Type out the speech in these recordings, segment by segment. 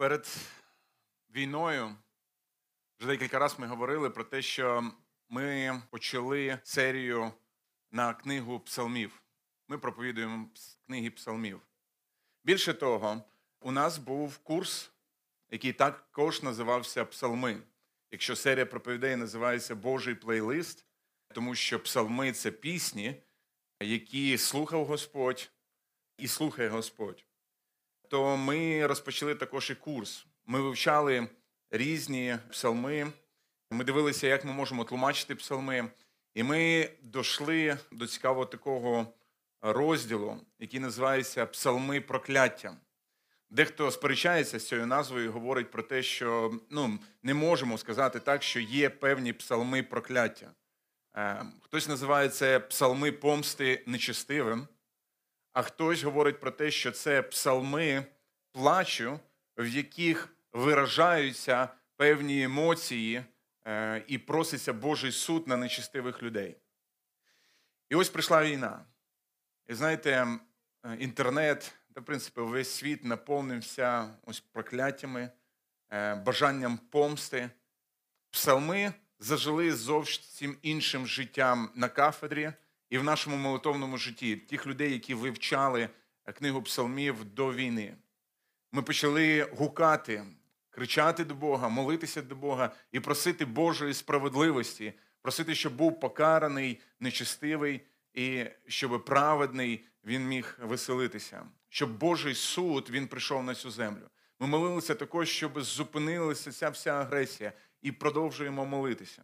Перед війною вже декілька разів ми говорили про те, що ми почали серію на книгу псалмів. Ми проповідуємо книги псалмів. Більше того, у нас був курс, який також називався Псалми. Якщо серія проповідей називається Божий плейлист, тому що псалми це пісні, які слухав Господь і слухає Господь то ми розпочали також і курс. Ми вивчали різні псалми. Ми дивилися, як ми можемо тлумачити псалми. І ми дійшли до цікавого такого розділу, який називається Псалми прокляття. Дехто сперечається з цією назвою і говорить про те, що ну, не можемо сказати так, що є певні псалми прокляття. Е, хтось називає це псалми помсти нечестивим а хтось говорить про те, що це псалми плачу, в яких виражаються певні емоції е, і проситься Божий суд на нечестивих людей. І ось прийшла війна. І знаєте, інтернет, та, в принципі, весь світ наповнився ось прокляттями, е, бажанням помсти. Псалми зажили зовсім іншим життям на кафедрі і в нашому молитовному житті, тих людей, які вивчали книгу псалмів до війни. Ми почали гукати, кричати до Бога, молитися до Бога і просити Божої справедливості, просити, щоб був покараний, нечестивий, і щоб праведний він міг веселитися, щоб Божий суд він прийшов на цю землю. Ми молилися також, щоб зупинилася ця вся агресія, і продовжуємо молитися.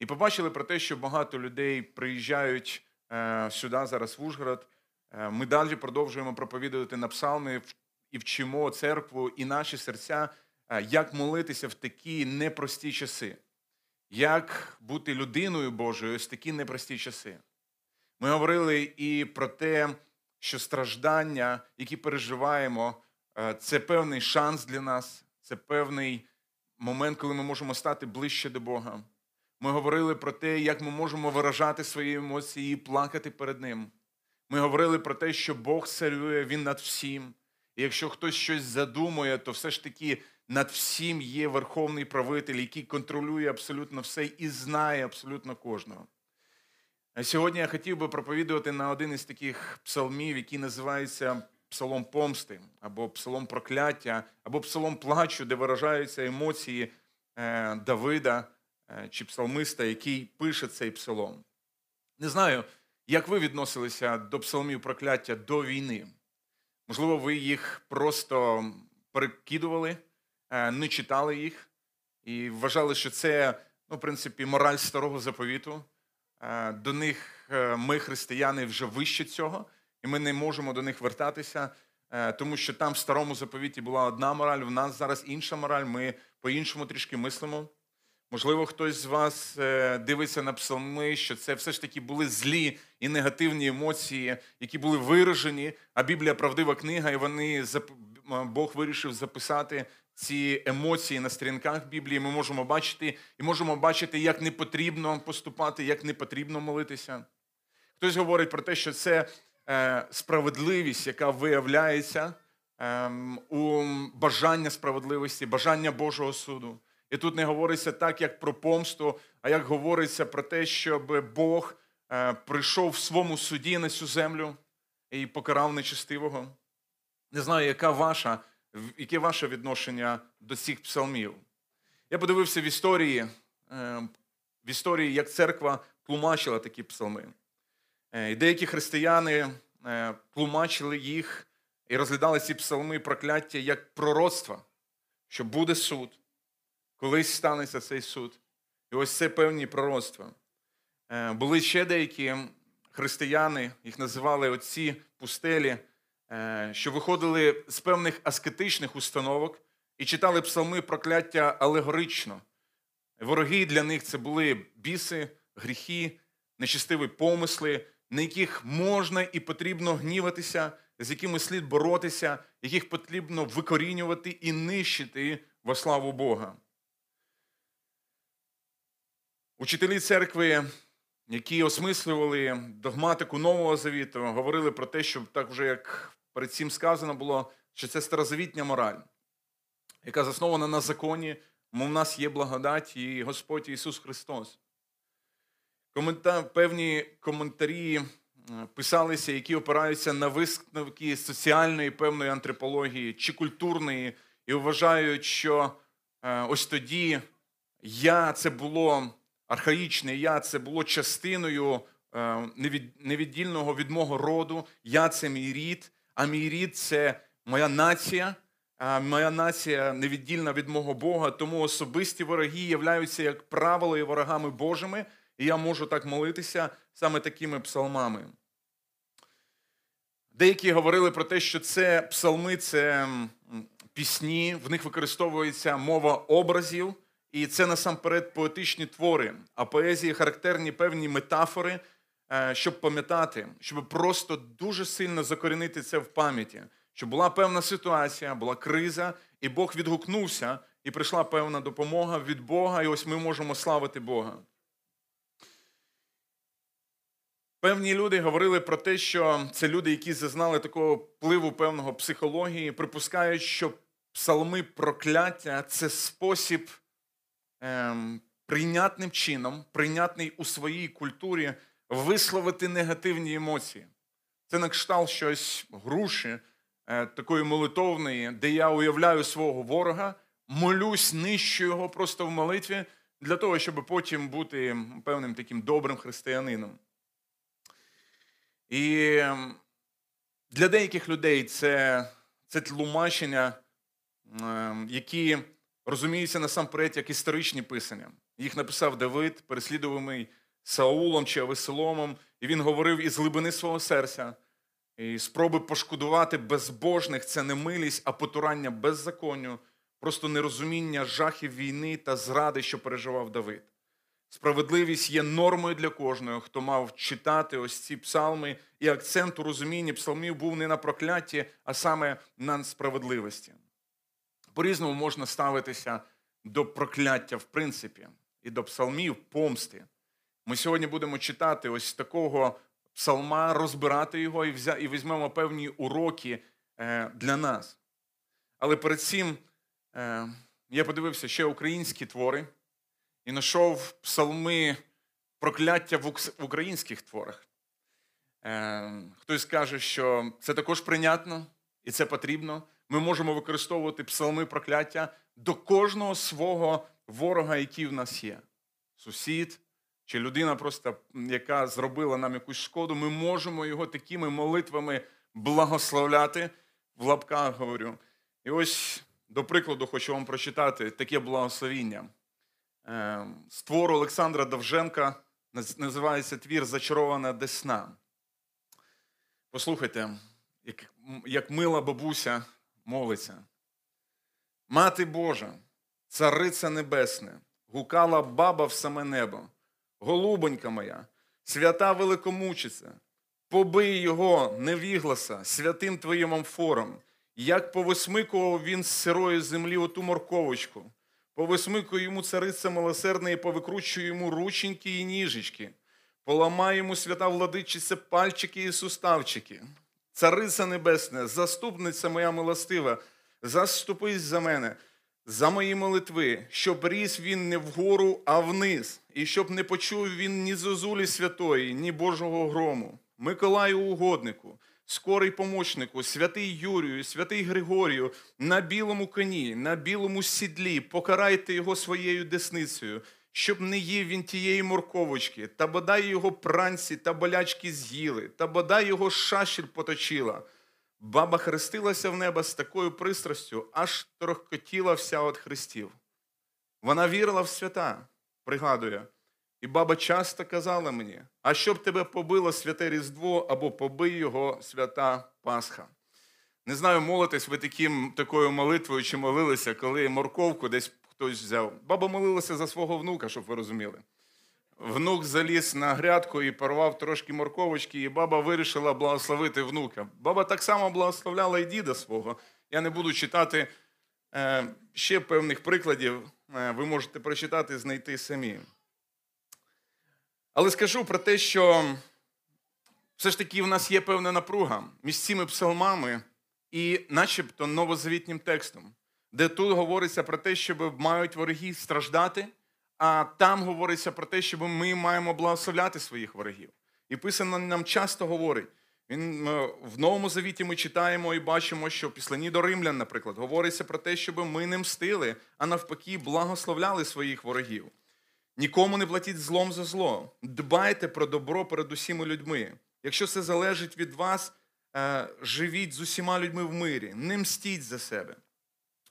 І побачили про те, що багато людей приїжджають е, сюди зараз в Ужгород. Е, ми далі продовжуємо проповідувати на псалми і вчимо церкву і наші серця, е, як молитися в такі непрості часи, як бути людиною Божою в такі непрості часи. Ми говорили і про те, що страждання, які переживаємо, це певний шанс для нас, це певний момент, коли ми можемо стати ближче до Бога. Ми говорили про те, як ми можемо виражати свої емоції і плакати перед Ним. Ми говорили про те, що Бог царює, Він над всім. І якщо хтось щось задумує, то все ж таки над всім є верховний правитель, який контролює абсолютно все і знає абсолютно кожного. Сьогодні я хотів би проповідувати на один із таких псалмів, який називається Псалом помсти, або Псалом прокляття, або Псалом плачу, де виражаються емоції е, Давида. Е, чи псалмиста, який пише цей псалом. Не знаю, як ви відносилися до псалмів прокляття до війни. Можливо, ви їх просто перекидували, е, не читали їх і вважали, що це, ну, в принципі, мораль старого заповіту. Е, до них ми, християни, вже вище цього, і ми не можемо до них вертатися, тому що там в старому заповіті була одна мораль, в нас зараз інша мораль, ми по-іншому трішки мислимо. Можливо, хтось з вас е, дивиться на псалми, що це все ж таки були злі і негативні емоції, які були виражені. А Біблія правдива книга, і вони Бог вирішив записати ці емоції на сторінках Біблії. Ми можемо бачити і можемо бачити, як не потрібно поступати, як не потрібно молитися. Хтось говорить про те, що це е, справедливість, яка виявляється ем, у бажання справедливості, бажання Божого суду. І тут не говориться так, як про помсту, а як говориться про те, щоб Бог е, прийшов в своєму суді на цю землю і покарав нечестивого. Не знаю, яка ваша, яке ваше відношення до цих псалмів. Я подивився в історії, е, в історії, як церква тлумачила такі псалми. Е, і деякі християни тлумачили їх і розглядали ці псалми прокляття як пророцтва, що буде суд колись станеться цей суд. І ось це певні пророцтва. Е, були ще деякі християни, їх називали отці пустелі, е, що виходили з певних аскетичних установок і читали псалми прокляття алегорично. Вороги для них це були біси, гріхи, нечистиві помисли, на яких можна і потрібно гніватися, з якими слід боротися, яких потрібно викорінювати і нищити во славу Бога. Учителі церкви, які осмислювали догматику Нового Завіту, говорили про те, що так вже як перед цим сказано було, що це старозавітня мораль. яка заснована на законі, мов в нас є благодать і Господь Ісус Христос. Комента... Певні коментарі е, писалися, які опираються на висновки соціальної певної антропології чи культурної, і вважають, що е, ось тоді я це було архаїчне я це було частиною е, невіддільного від мого роду. Я це мій рід, а мій рід це моя нація. А моя нація невіддільна від мого Бога, тому особисті вороги являються, як правило, і ворогами Божими, і я можу так молитися саме такими псалмами. Деякі говорили про те, що це псалми це пісні, в них використовується мова образів. І це насамперед поетичні твори, а поезії характерні певні метафори, е, щоб пам'ятати, щоб просто дуже сильно закорінити це в пам'яті, щоб була певна ситуація, була криза, і Бог відгукнувся, і прийшла певна допомога від Бога, і ось ми можемо славити Бога. Певні люди говорили про те, що це люди, які зазнали такого впливу певного психології, припускають, що псалми прокляття це спосіб прийнятним чином, прийнятний у своїй культурі, висловити негативні емоції. Це на кшталт щось груші, е, такої молитовної, де я уявляю свого ворога, молюсь, нищу його просто в молитві, для того, щоб потім бути певним таким добрим християнином. І ем, для деяких людей це це тлумачення, ем, які розуміються насамперед як історичні писання. Їх написав Давид, переслідуваний Саулом чи Авесоломом, і він говорив із глибини свого серця. І Спроби пошкодувати безбожних це не милість, а потурання беззаконню, просто нерозуміння жахів війни та зради, що переживав Давид. Справедливість є нормою для кожного, хто мав читати ось ці псалми, і акцент у розумінні псалмів був не на прокляті, а саме на справедливості. По-різному можна ставитися до прокляття, в принципі, і до псалмів помсти. Ми сьогодні будемо читати ось такого псалма, розбирати його і взя... і візьмемо певні уроки е, для нас. Але перед цим е, я подивився ще українські твори і знайшов псалми прокляття в українських творах. Е, хтось каже, що це також прийнятно і це потрібно ми можемо використовувати псалми прокляття до кожного свого ворога, який в нас є. Сусід чи людина, просто, яка зробила нам якусь шкоду, ми можемо його такими молитвами благословляти, в лапках говорю. І ось, до прикладу, хочу вам прочитати таке благословіння. Ем, з твору Олександра Довженка називається твір Зачарована Десна. Послухайте, як мила бабуся молиться. Мати Божа, цариця небесне, гукала баба в саме небо, голубонька моя, свята великомучиця, побий його, невігласа, святим твоїм амфором, як повисмикував він з сирої землі оту морковочку, повисмикує йому цариця милосердна і повикручує йому рученьки і ніжечки, поламає йому свята владичиця пальчики і суставчики. Цариця Небесна, заступниця моя милостива, заступись за мене, за мої молитви, щоб ріс він не вгору, а вниз, і щоб не почув він ні зозулі святої, ні Божого грому. Миколаю угоднику, скорий помочнику, святий Юрію, святий Григорію, на білому коні, на білому сідлі, покарайте його своєю десницею щоб не їв він тієї морковочки, та бодай його пранці та болячки з'їли, та бодай його шашіль поточила. Баба хрестилася в небо з такою пристрастю, аж торохкотіла вся від хрестів. Вона вірила в свята, пригадує. І баба часто казала мені, а щоб тебе побило святе Різдво або побий його свята Пасха. Не знаю, молитесь ви таким, такою молитвою чи молилися, коли морковку десь хтось взяв. Баба молилася за свого внука, щоб ви розуміли. Внук заліз на грядку і порвав трошки морковочки, і баба вирішила благословити внука. Баба так само благословляла і діда свого. Я не буду читати е, ще певних прикладів, е, ви можете прочитати знайти самі. Але скажу про те, що все ж таки в нас є певна напруга між цими псалмами і начебто новозавітнім текстом. Де тут говориться про те, щоб мають вороги страждати, а там говориться про те, щоб ми маємо благословляти своїх ворогів. І писано нам часто говорить. Він е, в Новому Завіті ми читаємо і бачимо, що післанні до римлян, наприклад, говориться про те, щоб ми не мстили, а навпаки, благословляли своїх ворогів. Нікому не платіть злом за зло. Дбайте про добро перед усіма людьми. Якщо це залежить від вас, е, живіть з усіма людьми в мирі, не мстіть за себе.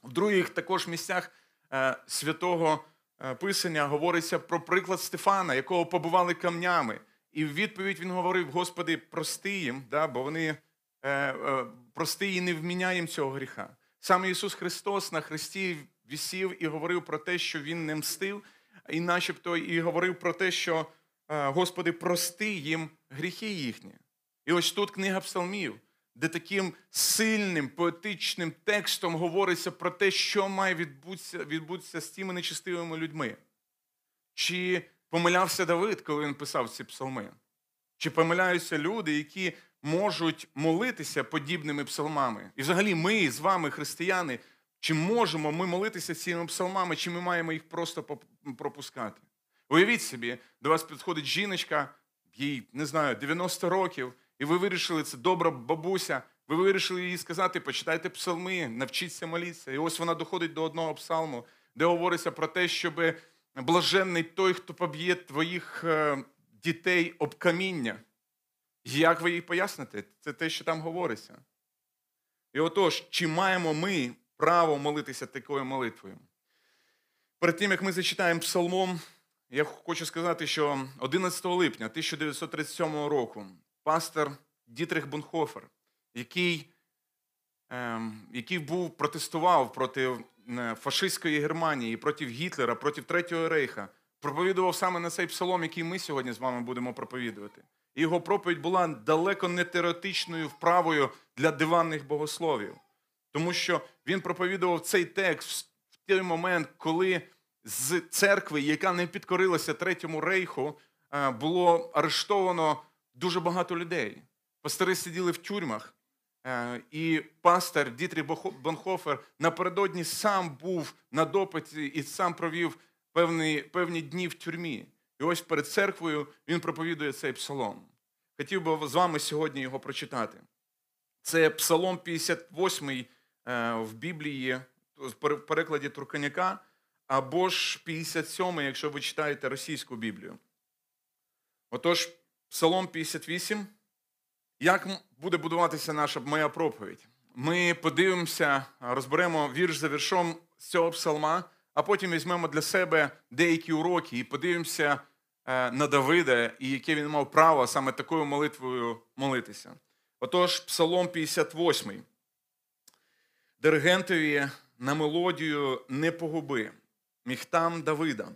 В других також місцях е, святого е, Писання говориться про приклад Стефана, якого побивали камнями. І в відповідь він говорив: Господи, прости їм, да, бо вони е, прости і не вміняй їм цього гріха. Саме Ісус Христос на Христі вісів і говорив про те, що Він не мстив, і начебто і говорив про те, що Господи, прости їм гріхи їхні. І ось тут книга Псалмів, де таким сильним поетичним текстом говориться про те, що має відбутися, відбутися з тими нечистивими людьми. Чи помилявся Давид, коли він писав ці псалми? Чи помиляються люди, які можуть молитися подібними псалмами? І взагалі ми з вами, християни, чи можемо ми молитися цими псалмами, чи ми маємо їх просто пропускати? Уявіть собі, до вас підходить жіночка, їй, не знаю, 90 років, і ви вирішили, це добра бабуся, ви вирішили їй сказати, почитайте псалми, навчіться молитися. І ось вона доходить до одного псалму, де говориться про те, щоб блаженний той, хто поб'є твоїх е, дітей об каміння. Як ви їй поясните? Це те, що там говориться. І отож, чи маємо ми право молитися такою молитвою? Перед тим, як ми зачитаємо псалмом, я хочу сказати, що 11 липня 1937 року пастор Дітрих Бонхофер, який, ем, який був протестував проти е, фашистської Германії, проти Гітлера, проти Третього Рейха, проповідував саме на цей псалом, який ми сьогодні з вами будемо проповідувати. І його проповідь була далеко не теоретичною вправою для диванних богословів, тому що він проповідував цей текст в той момент, коли з церкви, яка не підкорилася Третьому рейху, е, було арештовано дуже багато людей. Пастори сиділи в тюрмах, е, і пастор Дітрі Бонхофер напередодні сам був на допиті і сам провів певні, певні дні в тюрмі. І ось перед церквою він проповідує цей псалом. Хотів би з вами сьогодні його прочитати. Це Псалом 58 е, в Біблії, в перекладі Турканяка, або ж 57, якщо ви читаєте російську Біблію. Отож, Псалом 58. Як буде будуватися наша моя проповідь? Ми подивимося, розберемо вірш за віршом з цього псалма, а потім візьмемо для себе деякі уроки і подивимося е, на Давида, і яке він мав право саме такою молитвою молитися. Отож, Псалом 58. Диригентові на мелодію не погуби, міхтам Давида.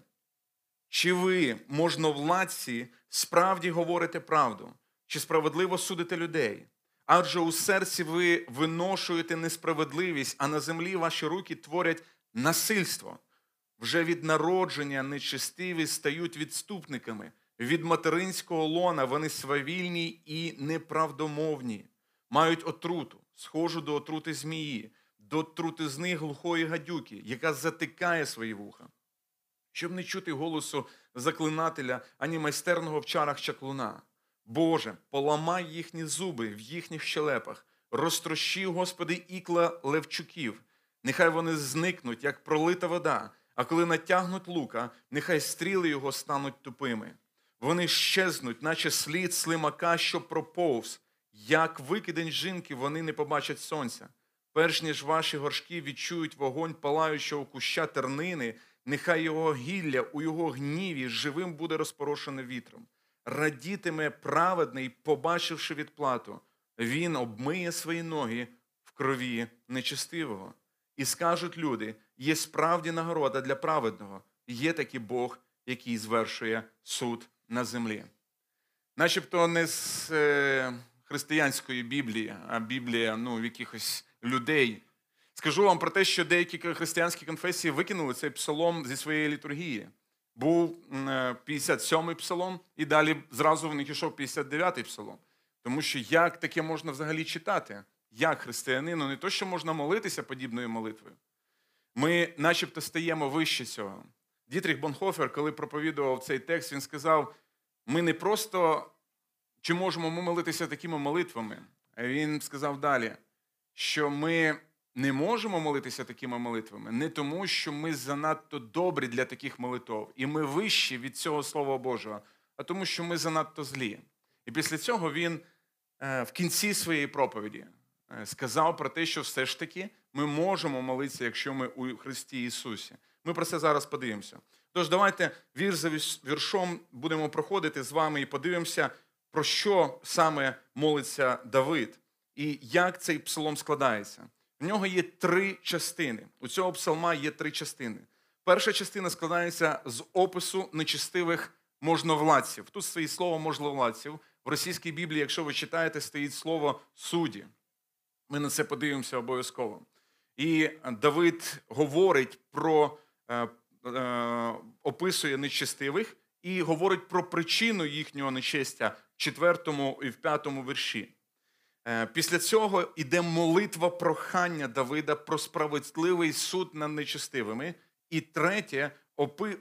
Чи ви, можновладці, справді говорите правду, чи справедливо судите людей? Адже у серці ви виношуєте несправедливість, а на землі ваші руки творять насильство. Вже від народження нечистиві стають відступниками. Від материнського лона вони свавільні і неправдомовні, мають отруту, схожу до отрути змії, до них глухої гадюки, яка затикає свої вуха щоб не чути голосу заклинателя ані майстерного в чарах чаклуна. Боже, поламай їхні зуби в їхніх щелепах, розтрощи, Господи, ікла левчуків. Нехай вони зникнуть, як пролита вода, а коли натягнуть лука, нехай стріли його стануть тупими. Вони щезнуть, наче слід слимака, що проповз. Як викидень жінки, вони не побачать сонця. Перш ніж ваші горшки відчують вогонь палаючого куща тернини, нехай його гілля у його гніві живим буде розпорошене вітром. Радітиме праведний, побачивши відплату, він обмиє свої ноги в крові нечистивого. І скажуть люди: є справді нагорода для праведного, є такий Бог, який звершує суд на землі. Начебто не з е, християнської Біблії, а Біблія ну, в якихось людей. Скажу вам про те, що деякі християнські конфесії викинули цей псалом зі своєї літургії. Був 57-й псалом, і далі зразу в них йшов 59-й псалом. Тому що як таке можна взагалі читати? Як християнину, не то, що можна молитися подібною молитвою. Ми начебто стаємо вище цього. Дітріх Бонхофер, коли проповідував цей текст, він сказав: ми не просто чи можемо ми молитися такими молитвами. А Він сказав далі, що ми не можемо молитися такими молитвами не тому, що ми занадто добрі для таких молитв, і ми вищі від цього Слова Божого, а тому, що ми занадто злі. І після цього він е, в кінці своєї проповіді е, сказав про те, що все ж таки ми можемо молитися, якщо ми у Христі Ісусі. Ми про це зараз подивимося. Тож, давайте вір за віршом будемо проходити з вами і подивимося, про що саме молиться Давид і як цей псалом складається. В нього є три частини. У цього псалма є три частини. Перша частина складається з опису нечистивих можновладців. Тут стоїть слово можновладців. В російській Біблії, якщо ви читаєте, стоїть слово судді. Ми на це подивимося обов'язково. І Давид говорить про е, е, описує нечестивих і говорить про причину їхнього нечестя в четвертому і в п'ятому вірші. Е, після цього йде молитва прохання Давида про справедливий суд над нечестивими. І третє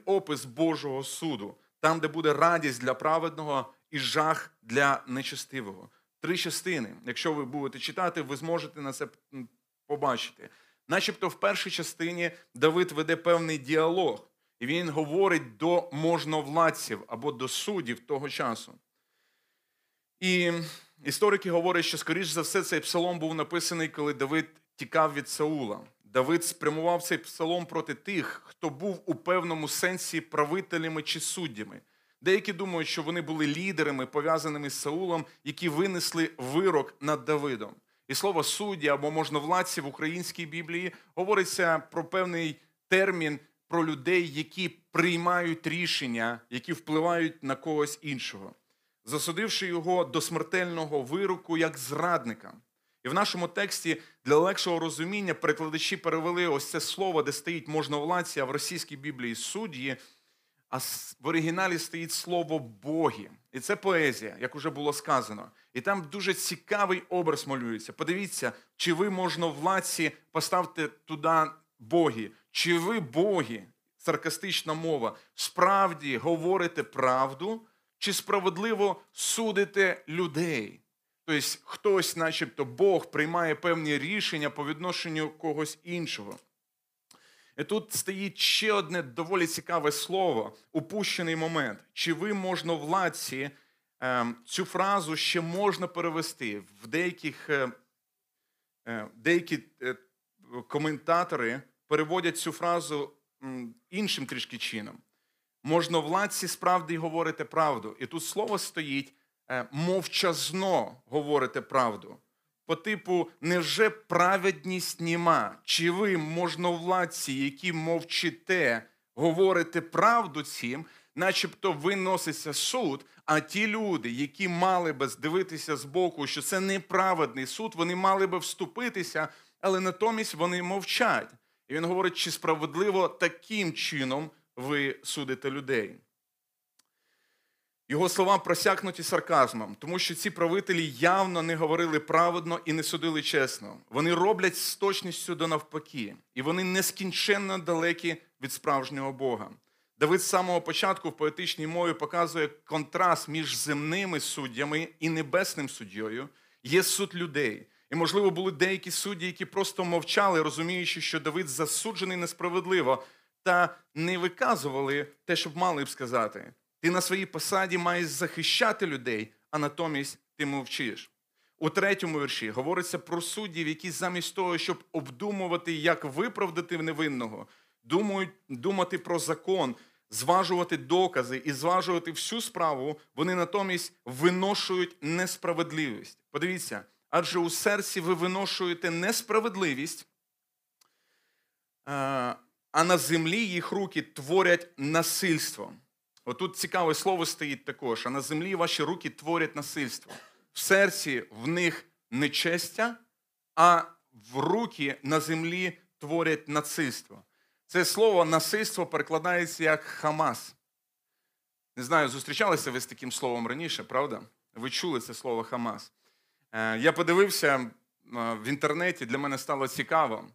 опис Божого суду, там, де буде радість для праведного і жах для нечестивого. Три частини. Якщо ви будете читати, ви зможете на це побачити. Начебто, в першій частині Давид веде певний діалог, і він говорить до можновладців або до суддів того часу. І історики говорять, що, скоріш за все, цей псалом був написаний, коли Давид тікав від Саула. Давид спрямував цей псалом проти тих, хто був у певному сенсі правителями чи суддями. Деякі думають, що вони були лідерами, пов'язаними з Саулом, які винесли вирок над Давидом. І слово судді або можновладці в українській Біблії говориться про певний термін про людей, які приймають рішення, які впливають на когось іншого засудивши його до смертельного вироку як зрадника. І в нашому тексті для легшого розуміння перекладачі перевели ось це слово, де стоїть можновладці, а в російській Біблії судді, а в оригіналі стоїть слово боги. І це поезія, як уже було сказано. І там дуже цікавий образ малюється. Подивіться, чи ви можновладці, поставте туди боги, чи ви боги, саркастична мова, справді говорите правду, чи справедливо судите людей. Тобто хтось, начебто, Бог приймає певні рішення по відношенню когось іншого. І тут стоїть ще одне доволі цікаве слово упущений момент. Чи ви можновладці ем, цю фразу ще можна перевести в деяких е, е, деякі е, коментатори переводять цю фразу іншим трішки чином можновладці справді говорите правду. І тут слово стоїть е, мовчазно говорите правду. По типу, невже праведність німа? Чи ви, можновладці, які мовчите, говорите правду цим, начебто виноситься суд, а ті люди, які мали би здивитися з боку, що це неправедний суд, вони мали би вступитися, але натомість вони мовчать. І він говорить, чи справедливо таким чином ви судите людей. Його слова просякнуті сарказмом, тому що ці правителі явно не говорили праведно і не судили чесно. Вони роблять з точністю до навпаки, і вони нескінченно далекі від справжнього Бога. Давид з самого початку в поетичній мові показує контраст між земними суддями і небесним суддєю. Є суд людей. І, можливо, були деякі судді, які просто мовчали, розуміючи, що Давид засуджений несправедливо, та не виказували те, що б мали б сказати. Ти на своїй посаді маєш захищати людей, а натомість ти мовчиш. У третьому вірші говориться про суддів, які замість того, щоб обдумувати, як виправдати невинного, думають думати про закон, зважувати докази і зважувати всю справу, вони натомість виношують несправедливість. Подивіться, адже у серці ви виношуєте несправедливість а на землі їх руки творять насильство. Отут цікаве слово стоїть також: а на землі ваші руки творять насильство. В серці в них нечестя, а в руки на землі творять насильство. Це слово насильство перекладається як Хамас. Не знаю, зустрічалися ви з таким словом раніше, правда? Ви чули це слово Хамас. Е, я подивився е, в інтернеті, для мене стало цікаво.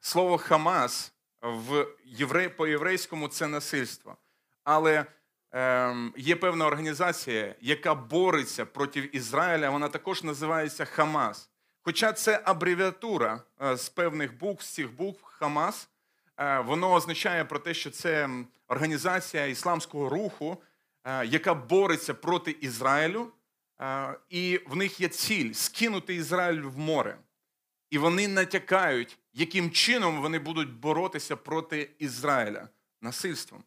Слово Хамас в євре... по-єврейському це насильство. Але ем, є певна організація, яка бореться проти Ізраїля. Вона також називається Хамас. Хоча це абревіатура е, з певних букв, з цих букв Хамас, е, воно означає про те, що це організація ісламського руху, е, яка бореться проти Ізраїлю, е, і в них є ціль скинути Ізраїль в море. І вони натякають, яким чином вони будуть боротися проти Ізраїля насильством.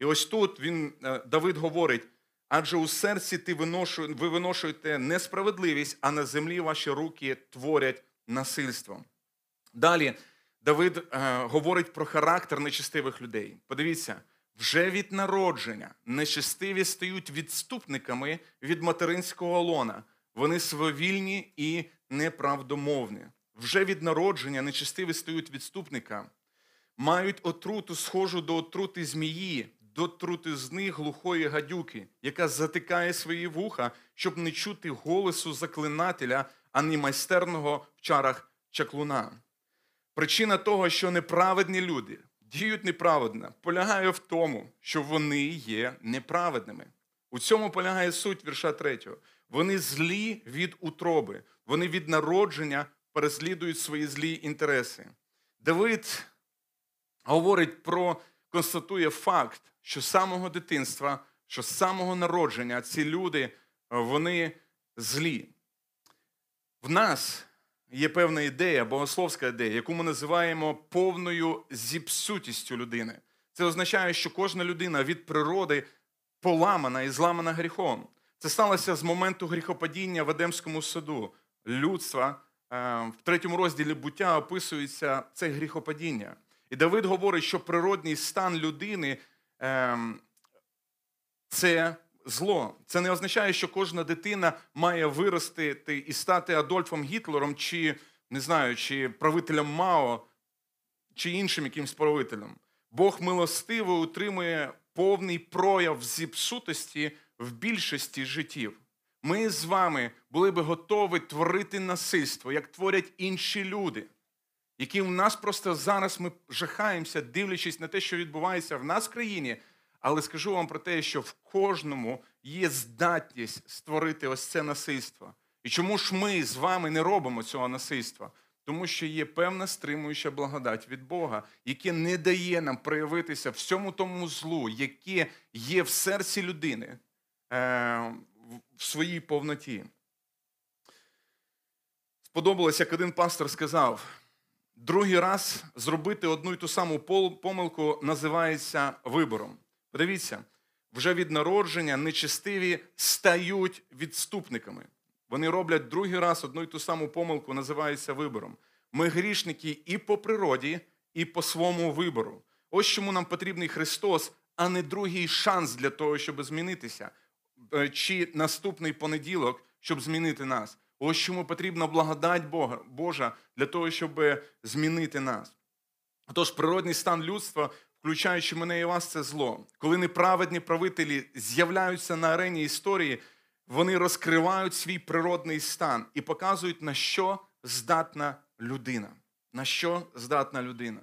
І ось тут він, е, Давид говорить: адже у серці ти виношу, ви виношуєте несправедливість, а на землі ваші руки творять насильство. Далі Давид е, говорить про характер нечестивих людей. Подивіться, вже від народження нечестиві стають відступниками від материнського лона. Вони свавільні і неправдомовні. Вже від народження нечестиві стають відступниками мають отруту, схожу до отрути змії, до трутизни глухої гадюки, яка затикає свої вуха, щоб не чути голосу заклинателя, ані майстерного в чарах чаклуна. Причина того, що неправедні люди діють неправедно, полягає в тому, що вони є неправедними. У цьому полягає суть вірша 3. Вони злі від утроби, вони від народження переслідують свої злі інтереси. Давид говорить про, констатує факт, що з самого дитинства, що з самого народження ці люди, е, вони злі. В нас є певна ідея, богословська ідея, яку ми називаємо повною зіпсутістю людини. Це означає, що кожна людина від природи поламана і зламана гріхом. Це сталося з моменту гріхопадіння в Едемському саду. Людства в третьому розділі буття описується це гріхопадіння. І Давид говорить, що природній стан людини ем, це зло. Це не означає, що кожна дитина має вирости і стати Адольфом Гітлером, чи не знаю, чи правителем Мао, чи іншим якимсь правителем. Бог милостиво утримує повний прояв зіпсутості в більшості життів. Ми з вами були би готові творити насильство, як творять інші люди які в нас просто зараз ми жахаємося, дивлячись на те, що відбувається в нас в країні. Але скажу вам про те, що в кожному є здатність створити ось це насильство. І чому ж ми з вами не робимо цього насильства? Тому що є певна стримуюча благодать від Бога, яке не дає нам проявитися всьому тому злу, яке є в серці людини е, в своїй повноті. Сподобалось, як один пастор сказав: другий раз зробити одну і ту саму помилку називається вибором. Подивіться, вже від народження нечестиві стають відступниками. Вони роблять другий раз одну і ту саму помилку, називається вибором. Ми грішники і по природі, і по своєму вибору. Ось чому нам потрібний Христос, а не другий шанс для того, щоб змінитися, чи наступний понеділок, щоб змінити нас. Ось чому потрібна благодать Бога, Божа для того, щоб змінити нас. Тож природний стан людства, включаючи мене і вас, це зло. Коли неправедні правителі з'являються на арені історії, вони розкривають свій природний стан і показують, на що здатна людина. На що здатна людина.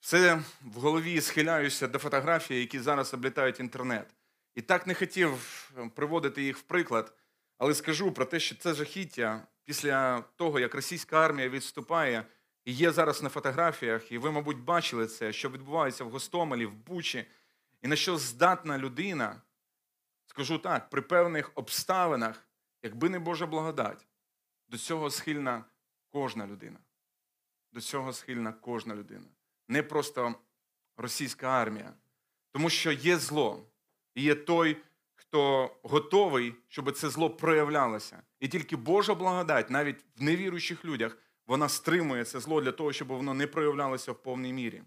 Все в голові схиляюся до фотографій, які зараз облітають інтернет. І так не хотів ем, приводити їх в приклад, але скажу про те, що це жахіття після того, як російська армія відступає, і є зараз на фотографіях, і ви, мабуть, бачили це, що відбувається в Гостомелі, в Бучі, і на що здатна людина, скажу так, при певних обставинах, якби не Божа благодать, до цього схильна кожна людина. До цього схильна кожна людина. Не просто російська армія. Тому що є зло і є той, хто готовий, щоб це зло проявлялося. І тільки Божа благодать, навіть в невіруючих людях, вона стримує це зло для того, щоб воно не проявлялося в повній мірі.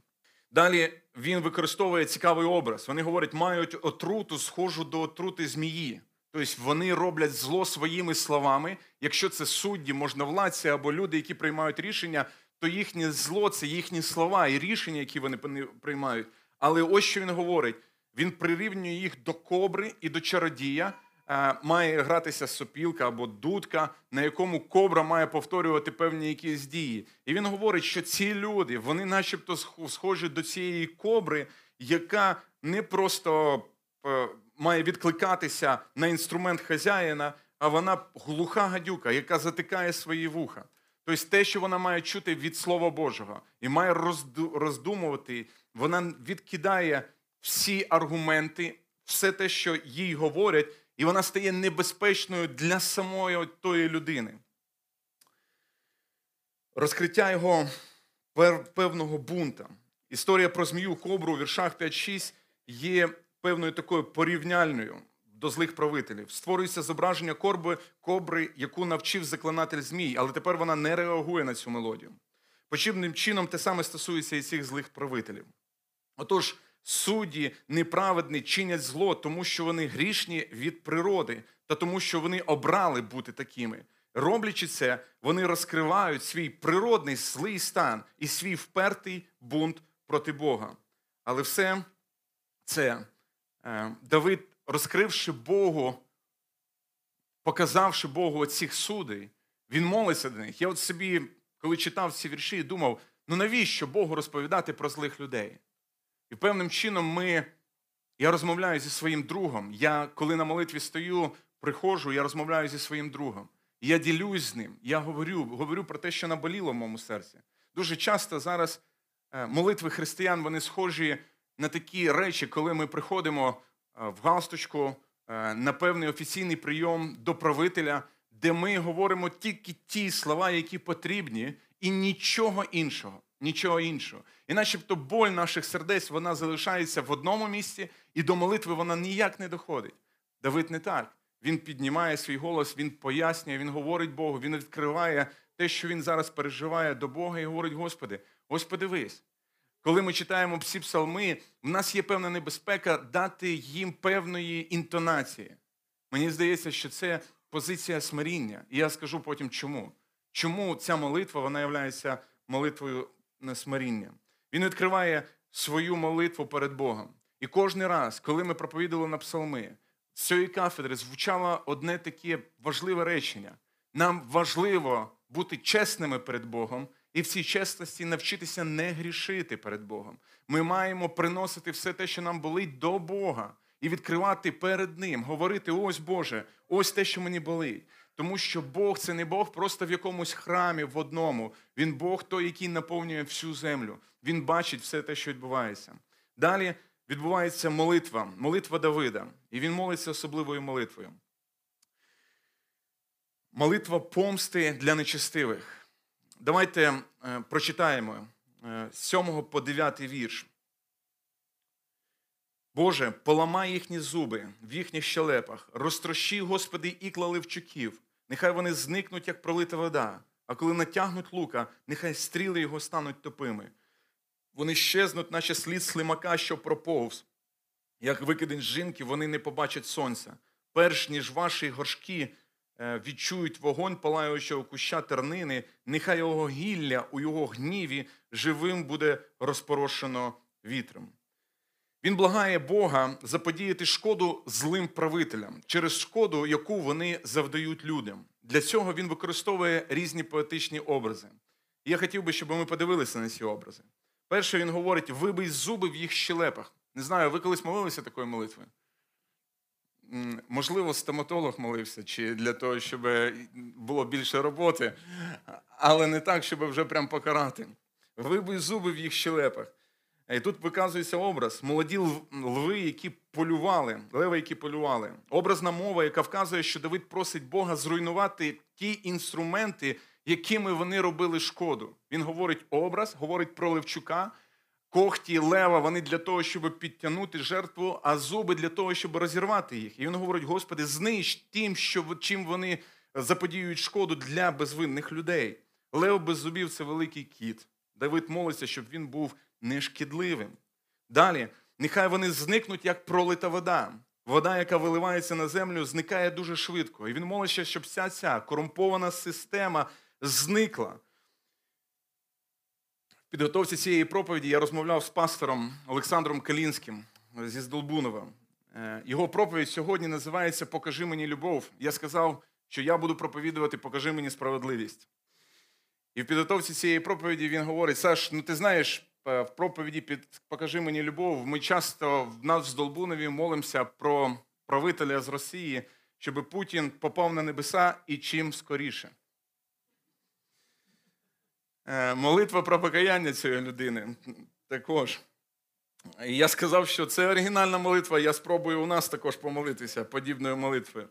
Далі він використовує цікавий образ. Вони говорять, мають отруту, схожу до отрути змії. Тобто вони роблять зло своїми словами. Якщо це судді, можновладці або люди, які приймають рішення, то їхнє зло це їхні слова і рішення, які вони приймають. Але ось що він говорить: він прирівнює їх до кобри і до чародія, е, має гратися сопілка або дудка, на якому кобра має повторювати певні якісь дії. І він говорить, що ці люди, вони начебто схожі до цієї кобри, яка не просто е, має відкликатися на інструмент хазяїна, а вона глуха гадюка, яка затикає свої вуха. Тобто те, що вона має чути від Слова Божого і має роздумувати, вона відкидає всі аргументи, все те, що їй говорять, і вона стає небезпечною для самої тої людини. Розкриття його певного бунта. Історія про змію кобру у віршах 5-6 є певною такою порівняльною до злих правителів. Створюється зображення корби, кобри, яку навчив заклинатель змій, але тепер вона не реагує на цю мелодію. Подібним чином те саме стосується і цих злих правителів. Отож, судді неправедні чинять зло, тому що вони грішні від природи, та тому, що вони обрали бути такими. Роблячи це, вони розкривають свій природний злий стан і свій впертий бунт проти Бога. Але все це е, Давид, розкривши Богу, показавши Богу оцих судей, він молиться до них. Я от собі, коли читав ці вірші, думав: ну навіщо Богу розповідати про злих людей? І певним чином ми, я розмовляю зі своїм другом. Я, коли на молитві стою, приходжу, я розмовляю зі своїм другом. Я ділюсь з ним, я говорю, говорю про те, що наболіло в моєму серці. Дуже часто зараз е, молитви християн вони схожі на такі речі, коли ми приходимо в галстучку е, на певний офіційний прийом до правителя, де ми говоримо тільки ті слова, які потрібні, і нічого іншого. Нічого іншого. І начебто боль наших сердець вона залишається в одному місці, і до молитви вона ніяк не доходить. Давид не так. Він піднімає свій голос, він пояснює, він говорить Богу, він відкриває те, що він зараз переживає до Бога, і говорить: Господи, ось подивись. Коли ми читаємо всі псалми, в нас є певна небезпека дати їм певної інтонації. Мені здається, що це позиція смиріння. І я скажу потім чому. Чому ця молитва вона є молитвою на смиріння? Він відкриває свою молитву перед Богом. І кожен раз, коли ми проповідували на псалми, з цієї кафедри звучало одне таке важливе речення. Нам важливо бути чесними перед Богом і в цій чесності навчитися не грішити перед Богом. Ми маємо приносити все те, що нам болить до Бога, і відкривати перед Ним, говорити: ось Боже, ось те, що мені болить. Тому що Бог це не Бог просто в якомусь храмі в одному. Він Бог той, який наповнює всю землю. Він бачить все те, що відбувається. Далі відбувається молитва, молитва Давида. І він молиться особливою молитвою. Молитва помсти для нечестивих. Давайте е, прочитаємо е, з 7 по 9 вірш. Боже, поламай їхні зуби в їхніх щелепах, розтрощи, Господи, ікла ливчуків, нехай вони зникнуть, як пролита вода, а коли натягнуть лука, нехай стріли його стануть топими. Вони щезнуть, наче слід слимака, що проповз. Як викидень жінки, вони не побачать сонця. Перш ніж ваші горшки відчують вогонь палаючого куща тернини, нехай його гілля у його гніві живим буде розпорошено вітром. Він благає Бога заподіяти шкоду злим правителям через шкоду, яку вони завдають людям. Для цього він використовує різні поетичні образи. Я хотів би, щоб ми подивилися на ці образи. Перше, він говорить: вибий зуби в їх щелепах. Не знаю, ви колись молилися такою молитвою? Можливо, стоматолог молився, чи для того, щоб було більше роботи, але не так, щоб вже прям покарати. Вибий зуби в їх щелепах. І тут показується образ молоді лви, які полювали, леви, які полювали. Образна мова, яка вказує, що Давид просить Бога зруйнувати ті інструменти, якими вони робили шкоду. Він говорить образ, говорить про Левчука. Когті лева вони для того, щоб підтягнути жертву, а зуби для того, щоб розірвати їх. І він говорить: Господи, знищ тим, що чим вони заподіюють шкоду для безвинних людей. Лев без зубів це великий кіт. Давид молиться, щоб він був нешкідливим. Далі, нехай вони зникнуть, як пролита вода. Вода, яка виливається на землю, зникає дуже швидко. І він молиться, щоб вся ця корумпована система зникла. Підготовці цієї проповіді я розмовляв з пастором Олександром Калінським зі Здолбунова. Е, Його проповідь сьогодні називається Покажи мені любов. Я сказав, що я буду проповідувати Покажи мені справедливість. І в підготовці цієї проповіді він говорить: Саш, ну ти знаєш, е, в проповіді під Покажи мені любов. Ми часто в нас в Здолбунові молимося про правителя з Росії, щоб Путін попав на небеса і чим скоріше. Е, Молитва про покаяння цієї людини також. І я сказав, що це оригінальна молитва. Я спробую у нас також помолитися подібною молитвою.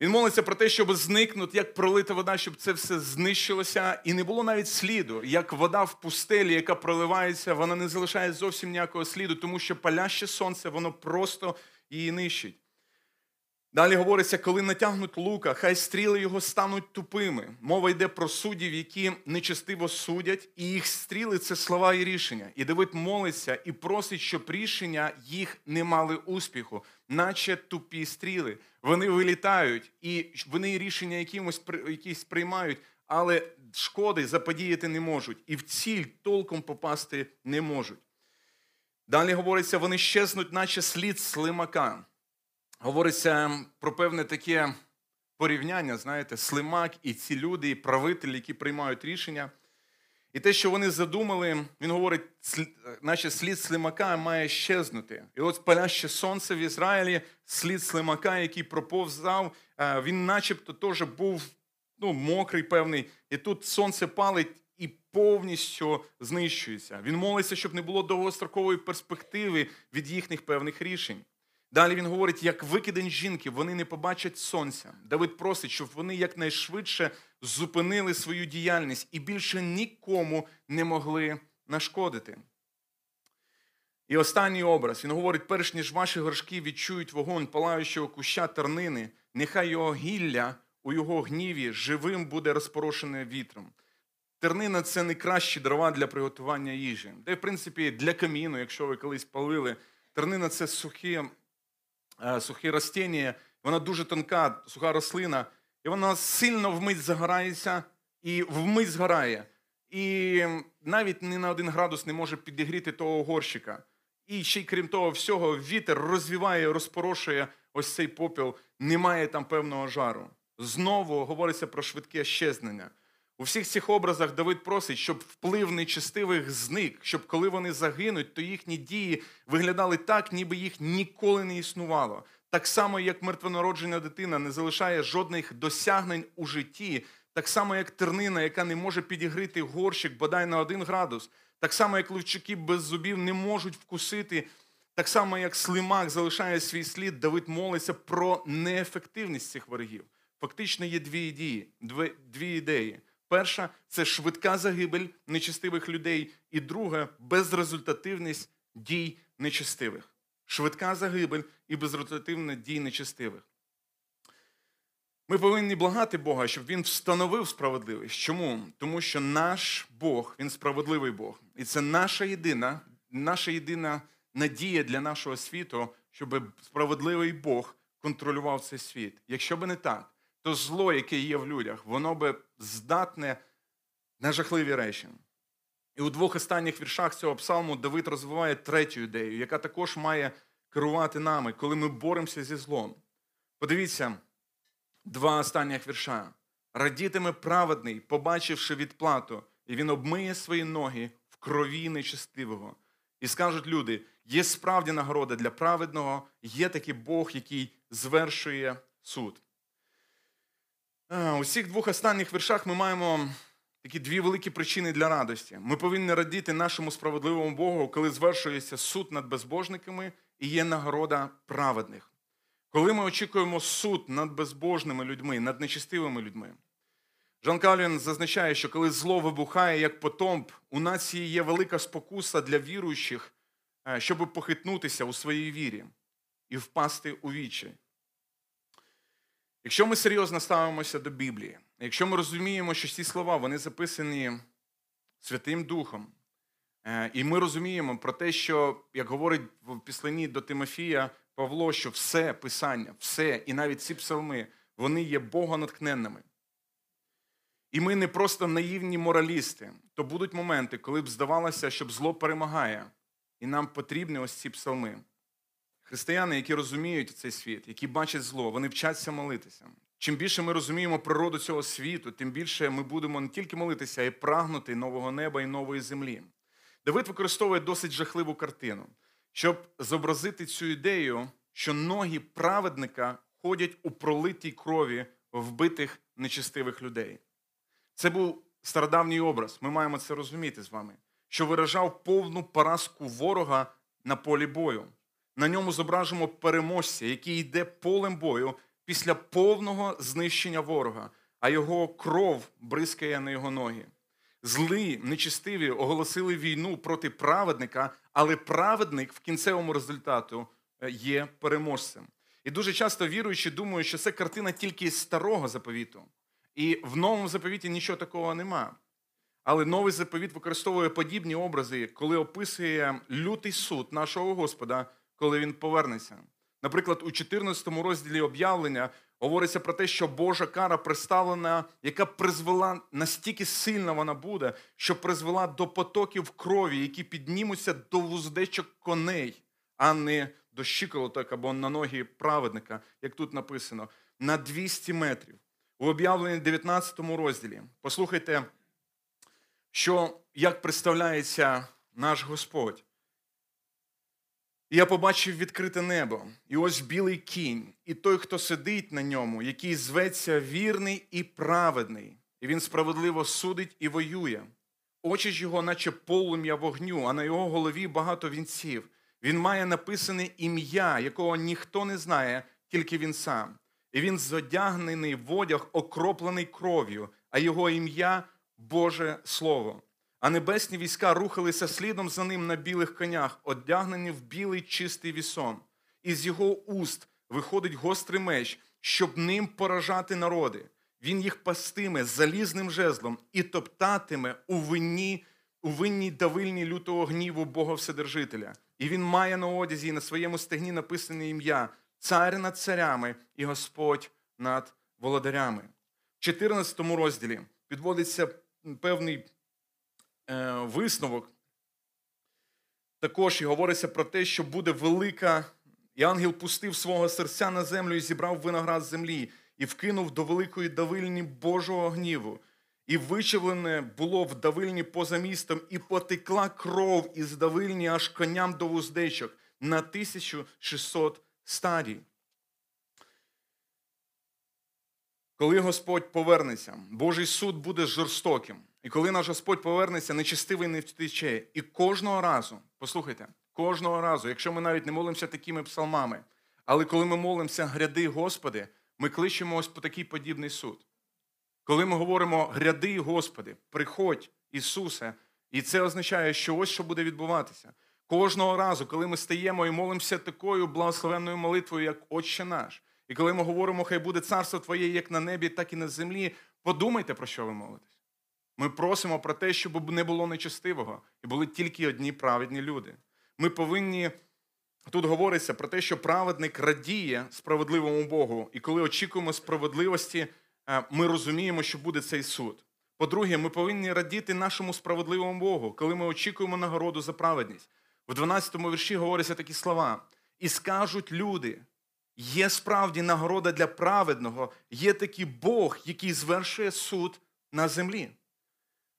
Він молиться про те, щоб зникнути, як пролита вода, щоб це все знищилося, і не було навіть сліду, як вода в пустелі, яка проливається, вона не залишає зовсім ніякого сліду, тому що паляще сонце, воно просто її нищить. Далі говориться, коли натягнуть лука, хай стріли його стануть тупими. Мова йде про суддів, які нечестиво судять, і їх стріли це слова і рішення. І Давид молиться і просить, щоб рішення їх не мали успіху, наче тупі стріли. Вони вилітають, і вони рішення якимось якісь приймають, але шкоди заподіяти не можуть, і в ціль толком попасти не можуть. Далі говориться, вони щезнуть, наче слід слимака говориться про певне таке порівняння, знаєте, слимак і ці люди, і правителі, які приймають рішення. І те, що вони задумали, він говорить, наче слід слимака має щезнути. І от паляще сонце в Ізраїлі, слід слимака, який проповзав, він начебто теж був ну, мокрий, певний, і тут сонце палить і повністю знищується. Він молиться, щоб не було довгострокової перспективи від їхніх певних рішень. Далі він говорить, як викидень жінки, вони не побачать сонця. Давид просить, щоб вони якнайшвидше зупинили свою діяльність і більше нікому не могли нашкодити. І останній образ він говорить: перш ніж ваші горшки відчують вогонь палаючого куща тернини, нехай його гілля у його гніві живим буде розпорошене вітром. Тернина це не кращі дрова для приготування їжі. Де, в принципі, для каміну, якщо ви колись палили, тернина це сухі Е, сухі ростіння, вона дуже тонка, суха рослина, і вона сильно вмить загорається і вмить згорає. І навіть не на один градус не може підігріти того горщика. І ще й крім того, всього, вітер розвіває, розпорошує ось цей попіл, немає там певного жару. Знову говориться про швидке щезнення. У всіх цих образах Давид просить, щоб вплив нечестивих зник, щоб коли вони загинуть, то їхні дії виглядали так, ніби їх ніколи не існувало. Так само, як мертвонароджена дитина не залишає жодних досягнень у житті, так само, як тернина, яка не може підігрити горщик бодай на один градус, так само, як левчики без зубів не можуть вкусити, так само, як слимак залишає свій слід, Давид молиться про неефективність цих ворогів. Фактично є дві ідеї. Дві ідеї. Перша це швидка загибель нечестивих людей, і друга безрезультативність дій нечестивих. Швидка загибель і безрезультативна дій нечестивих. Ми повинні благати Бога, щоб Він встановив справедливість. Чому? Тому що наш Бог, Він справедливий Бог. І це наша єдина, наша єдина надія для нашого світу, щоб справедливий Бог контролював цей світ. Якщо би не так, то зло, яке є в людях, воно би здатне на жахливі речі. І у двох останніх віршах цього псалму Давид розвиває третю ідею, яка також має керувати нами, коли ми боремося зі злом. Подивіться, два останніх вірша. Радітиме праведний, побачивши відплату, і він обмиє свої ноги в крові нечестивого. І скажуть люди: є справді нагорода для праведного, є такий Бог, який звершує суд. У цих двох останніх віршах ми маємо такі дві великі причини для радості. Ми повинні радіти нашому справедливому Богу, коли звершується суд над безбожниками і є нагорода праведних. Коли ми очікуємо суд над безбожними людьми, над нечистивими людьми. Жан Калвін зазначає, що коли зло вибухає як потомп, у нації є велика спокуса для віруючих, е, щоб похитнутися у своїй вірі і впасти у вічі. Якщо ми серйозно ставимося до Біблії, якщо ми розуміємо, що ці слова вони записані Святим Духом, е, і ми розуміємо про те, що, як говорить в післанні до Тимофія Павло, що все Писання, все, і навіть ці псалми, вони є богонатхненними. І ми не просто наївні моралісти, то будуть моменти, коли б здавалося, що зло перемагає, і нам потрібні ось ці псалми. Християни, які розуміють цей світ, які бачать зло, вони вчаться молитися. Чим більше ми розуміємо природу цього світу, тим більше ми будемо не тільки молитися, а й прагнути нового неба і нової землі. Давид використовує досить жахливу картину, щоб зобразити цю ідею, що ноги праведника ходять у пролитій крові вбитих нечестивих людей. Це був стародавній образ. Ми маємо це розуміти з вами, що виражав повну поразку ворога на полі бою. На ньому зображимо переможця, який йде полем бою після повного знищення ворога, а його кров бризкає на його ноги. Злі, нечистиві оголосили війну проти праведника, але праведник в кінцевому результату е, є переможцем. І дуже часто віруючі думають, що це картина тільки з старого заповіту. І в новому заповіті нічого такого нема. Але новий заповіт використовує подібні образи, коли описує лютий суд нашого Господа, коли він повернеться. Наприклад, у 14 розділі об'явлення говориться про те, що Божа кара представлена, яка призвела настільки сильна вона буде, що призвела до потоків крові, які піднімуться до вуздечок коней, а не до щиколоток або на ноги праведника, як тут написано, на 200 метрів. У об'явленні 19 розділі. Послухайте, що як представляється наш Господь. І я побачив відкрите небо, і ось білий кінь, і той, хто сидить на ньому, який зветься вірний і праведний, і він справедливо судить і воює. Очі ж його, наче полум'я вогню, а на його голові багато вінців. Він має написане ім'я, якого ніхто не знає, тільки він сам. І він зодягнений в одяг, окроплений кров'ю, а його ім'я Боже Слово. А небесні війська рухалися слідом за ним на білих конях, одягнені в білий чистий вісон. Із його уст виходить гострий меч, щоб ним поражати народи. Він їх пастиме залізним жезлом і топтатиме у винні, у винній давильні лютого гніву Бога Вседержителя. І він має на одязі і на своєму стегні написане ім'я Цар над царями і Господь над володарями. В 14 розділі підводиться певний висновок. Також і говориться про те, що буде велика, і ангел пустив свого серця на землю і зібрав виноград землі, і вкинув до великої давильні Божого гніву. І вичавлене було в давильні поза містом, і потекла кров із давильні аж коням до вуздечок на 1600 стадій. Коли Господь повернеться, Божий суд буде жорстоким. І коли наш Господь повернеться, нечистивий не втече. І кожного разу, послухайте, кожного разу, якщо ми навіть не молимося такими псалмами, але коли ми молимося гряди Господи, ми кличемо ось по такий подібний суд. Коли ми говоримо гряди Господи, приходь, Ісусе, і це означає, що ось що буде відбуватися. Кожного разу, коли ми стаємо і молимося такою благословенною молитвою, як Отче наш, і коли ми говоримо, хай буде царство Твоє як на небі, так і на землі, подумайте, про що ви молитесь. Ми просимо про те, щоб не було нечестивого, і були тільки одні праведні люди. Ми повинні. Тут говориться про те, що праведник радіє справедливому Богу, і коли очікуємо справедливості, е, ми розуміємо, що буде цей суд. По-друге, ми повинні радіти нашому справедливому Богу, коли ми очікуємо нагороду за праведність. В 12-му вірші говоряться такі слова: і скажуть люди: є справді нагорода для праведного, є такий Бог, який звершує суд на землі.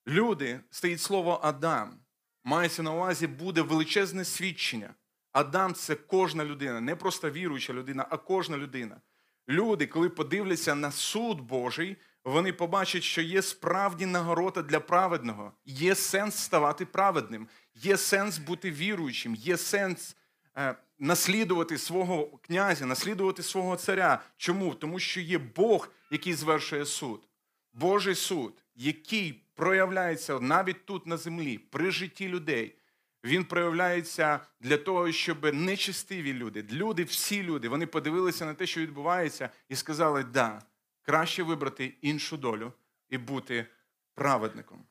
Люди, стоїть слово Адам, мається на увазі, буде величезне свідчення. Адам це кожна людина, не просто віруюча людина, а кожна людина. Люди, коли подивляться на суд Божий, вони побачать, що є справді нагорода для праведного, є сенс ставати праведним, є сенс бути віруючим, є сенс е, наслідувати свого князя, наслідувати свого царя. Чому? Тому що є Бог, який звершує суд. Божий суд, який проявляється навіть тут на землі, при житті людей. Він проявляється для того, щоб нечестиві люди, люди, всі люди, вони подивилися на те, що відбувається, і сказали, да, краще вибрати іншу долю і бути праведником.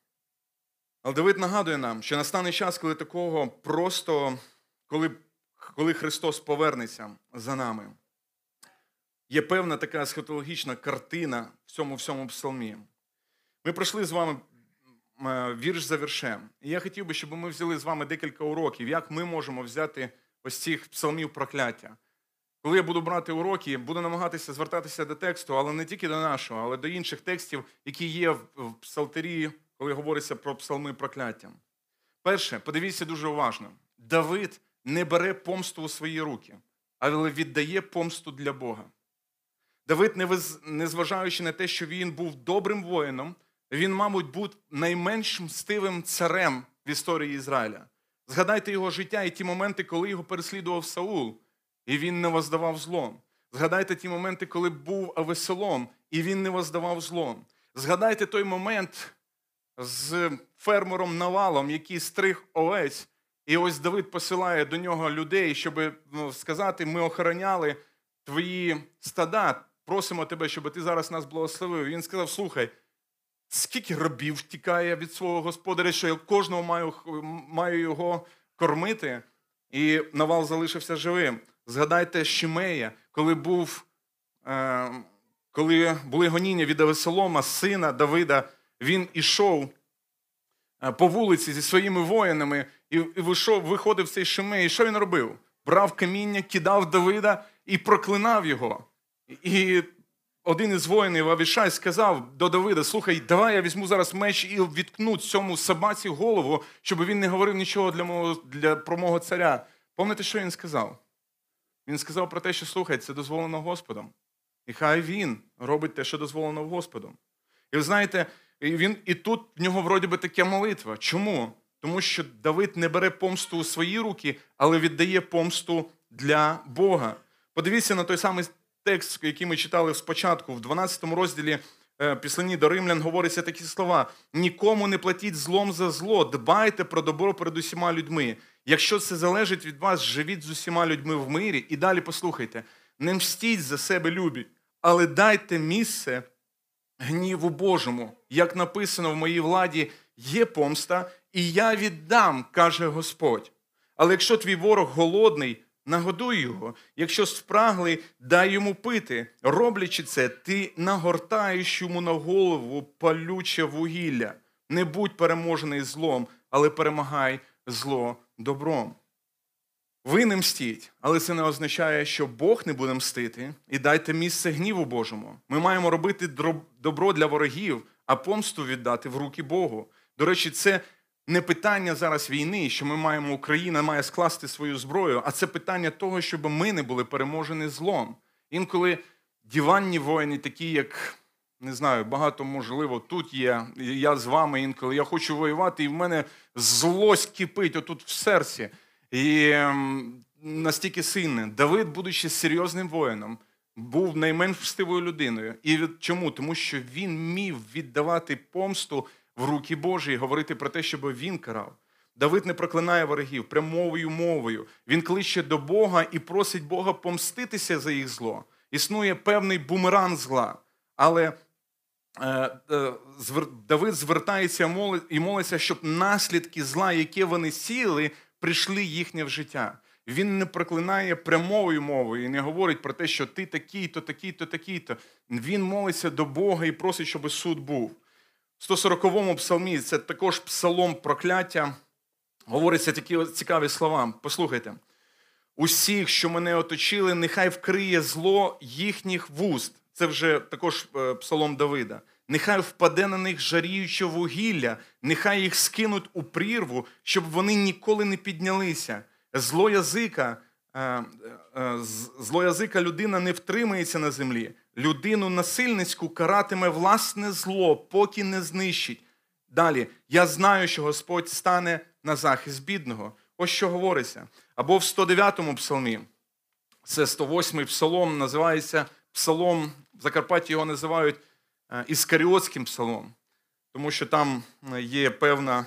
Але Давид нагадує нам, що настане час, коли такого просто, коли, коли Христос повернеться за нами. Є певна така схотологічна картина в цьому всьому псалмі. Ми пройшли з вами вірш за віршем. І я хотів би, щоб ми взяли з вами декілька уроків, як ми можемо взяти ось цих псалмів прокляття. Коли я буду брати уроки, буду намагатися звертатися до тексту, але не тільки до нашого, але до інших текстів, які є в псалтирі, коли говориться про псалми прокляття. Перше, подивіться дуже уважно: Давид не бере помсту у свої руки, але віддає помсту для Бога. Давид, незважаючи на те, що він був добрим воїном, він, мабуть, був найменш мстивим царем в історії Ізраїля. Згадайте його життя і ті моменти, коли його переслідував Саул, і він не воздавав злом. Згадайте ті моменти, коли був Авесолом, і він не воздавав злом. Згадайте той момент з фермером Навалом, який стриг овець, і ось Давид посилає до нього людей, щоб ну, сказати: ми охороняли твої стада, просимо тебе, щоб ти зараз нас благословив. Він сказав: Слухай, скільки рабів втікає від свого господаря, що я кожного маю, маю його кормити, і Навал залишився живим. Згадайте Шимея, коли був, е, коли були гоніння від Авесолома, сина Давида, він ішов е, по вулиці зі своїми воїнами і вийшов, виходив цей Шимей. І що він робив? Брав каміння, кидав Давида і проклинав його. І один із воїнів Авішай сказав до Давида: Слухай, давай я візьму зараз меч і відкну цьому собаці голову, щоб він не говорив нічого для мого, для, про мого царя. Пам'ятаєте, що він сказав? Він сказав про те, що слухай, це дозволено Господом. І хай він робить те, що дозволено Господом. І ви знаєте, він, і тут в нього вроді би таке молитва. Чому? Тому що Давид не бере помсту у свої руки, але віддає помсту для Бога. Подивіться на той самий текст, який ми читали спочатку, в 12 розділі е, Післані до Римлян говориться такі слова: нікому не платіть злом за зло, дбайте про добро перед усіма людьми. Якщо це залежить від вас, живіть з усіма людьми в мирі. І далі послухайте: не мстіть за себе любі, але дайте місце гніву Божому. Як написано в моїй владі, є помста, і я віддам, каже Господь. Але якщо твій ворог голодний, нагодуй його. Якщо спраглий, дай йому пити. Роблячи це, ти нагортаєш йому на голову палюче вугілля. Не будь переможений злом, але перемагай зло добром. Ви не мстіть, але це не означає, що Бог не буде мстити, і дайте місце гніву Божому. Ми маємо робити добро для ворогів, а помсту віддати в руки Богу. До речі, це не питання зараз війни, що ми маємо, Україна має скласти свою зброю, а це питання того, щоб ми не були переможені злом. Інколи діванні воїни, такі, як не знаю, багато можливо тут є. Я з вами інколи. Я хочу воювати, і в мене злость кипить отут в серці. І ем, настільки сильне. Давид, будучи серйозним воїном, був найменш встивою людиною. І чому? Тому що він міг віддавати помсту в руки Божі і говорити про те, щоб він карав. Давид не проклинає ворогів прямовою мовою. Він кличе до Бога і просить Бога помститися за їх зло. Існує певний бумеранг зла. Але е, е, Давид звертається і молиться, щоб наслідки зла, які вони сіли, прийшли їхнє в життя. Він не проклинає прямою мовою і не говорить про те, що ти такий-то, такий-то, такий-то. Він молиться до Бога і просить, щоб суд був. 140-му псалмі це також псалом прокляття. Говориться такі цікаві слова. Послухайте. Усіх, що мене оточили, нехай вкриє зло їхніх вуст. Це вже також е, псалом Давида. Нехай впаде на них жаріюче вугілля, нехай їх скинуть у прірву, щоб вони ніколи не піднялися. Зло язика, е, е, зло язика людина не втримається на землі людину насильницьку каратиме власне зло, поки не знищить. Далі, я знаю, що Господь стане на захист бідного. Ось що говориться. Або в 109-му псалмі, це 108-й псалом, називається псалом, в Закарпатті його називають е, Іскаріотським псалом, тому що там е, є певна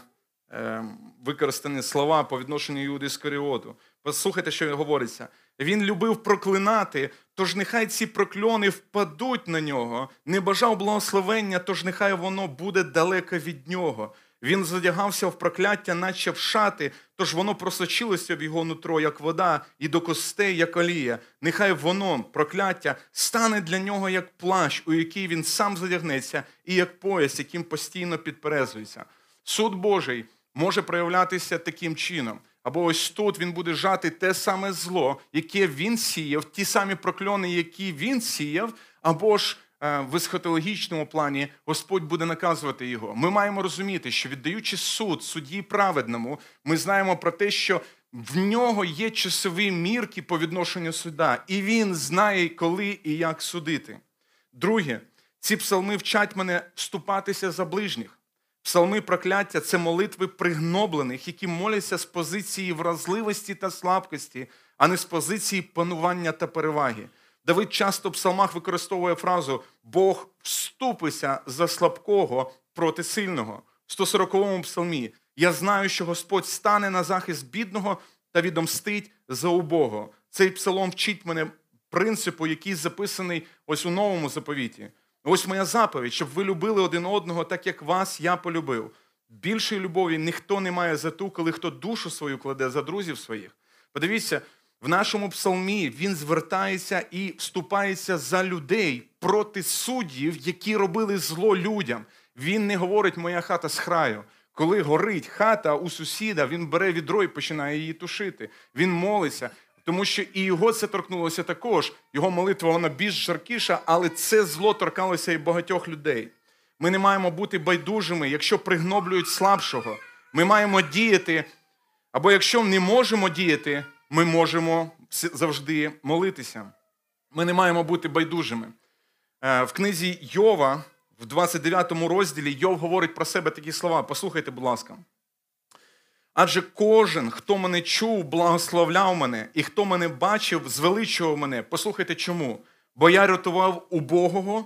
використані слова по відношенню Іуди Іскаріоту. Послухайте, що говориться. Він любив проклинати, тож нехай ці прокльони впадуть на нього, не бажав благословення, тож нехай воно буде далеко від нього. Він задягався в прокляття, наче в шати, тож воно просочилося в його нутро, як вода, і до костей, як олія. Нехай воно, прокляття, стане для нього як плащ, у який він сам задягнеться, і як пояс, яким постійно підперезується. Суд Божий може проявлятися таким чином. Або ось тут він буде жати те саме зло, яке він сіяв, ті самі прокльони, які він сіяв, або ж е, в есхатологічному плані Господь буде наказувати його. Ми маємо розуміти, що віддаючи суд судді праведному, ми знаємо про те, що в нього є часові мірки по відношенню суда, і він знає, коли і як судити. Друге, ці псалми вчать мене вступатися за ближніх. Псалми прокляття це молитви пригноблених, які моляться з позиції вразливості та слабкості, а не з позиції панування та переваги. Давид часто в псалмах використовує фразу Бог вступися за слабкого проти сильного. В 140-му псалмі я знаю, що Господь стане на захист бідного та відомстить за убого. Цей псалом вчить мене принципу, який записаний ось у новому заповіті. Ось моя заповідь, щоб ви любили один одного, так як вас я полюбив. Більшої любові ніхто не має за ту, коли хто душу свою кладе за друзів своїх. Подивіться, в нашому псалмі він звертається і вступається за людей проти суддів, які робили зло людям. Він не говорить Моя хата з краю. Коли горить хата у сусіда, він бере відро і починає її тушити. Він молиться, тому що і його це торкнулося також. Його молитва вона більш жаркіша, але це зло торкалося і багатьох людей. Ми не маємо бути байдужими, якщо пригноблюють слабшого. Ми маємо діяти, або якщо не можемо діяти, ми можемо завжди молитися. Ми не маємо бути байдужими. Е, в книзі Йова, в 29 розділі, Йов говорить про себе такі слова. Послухайте, будь ласка. Адже кожен, хто мене чув, благословляв мене, і хто мене бачив, звеличував мене. Послухайте чому? Бо я рятував убогого,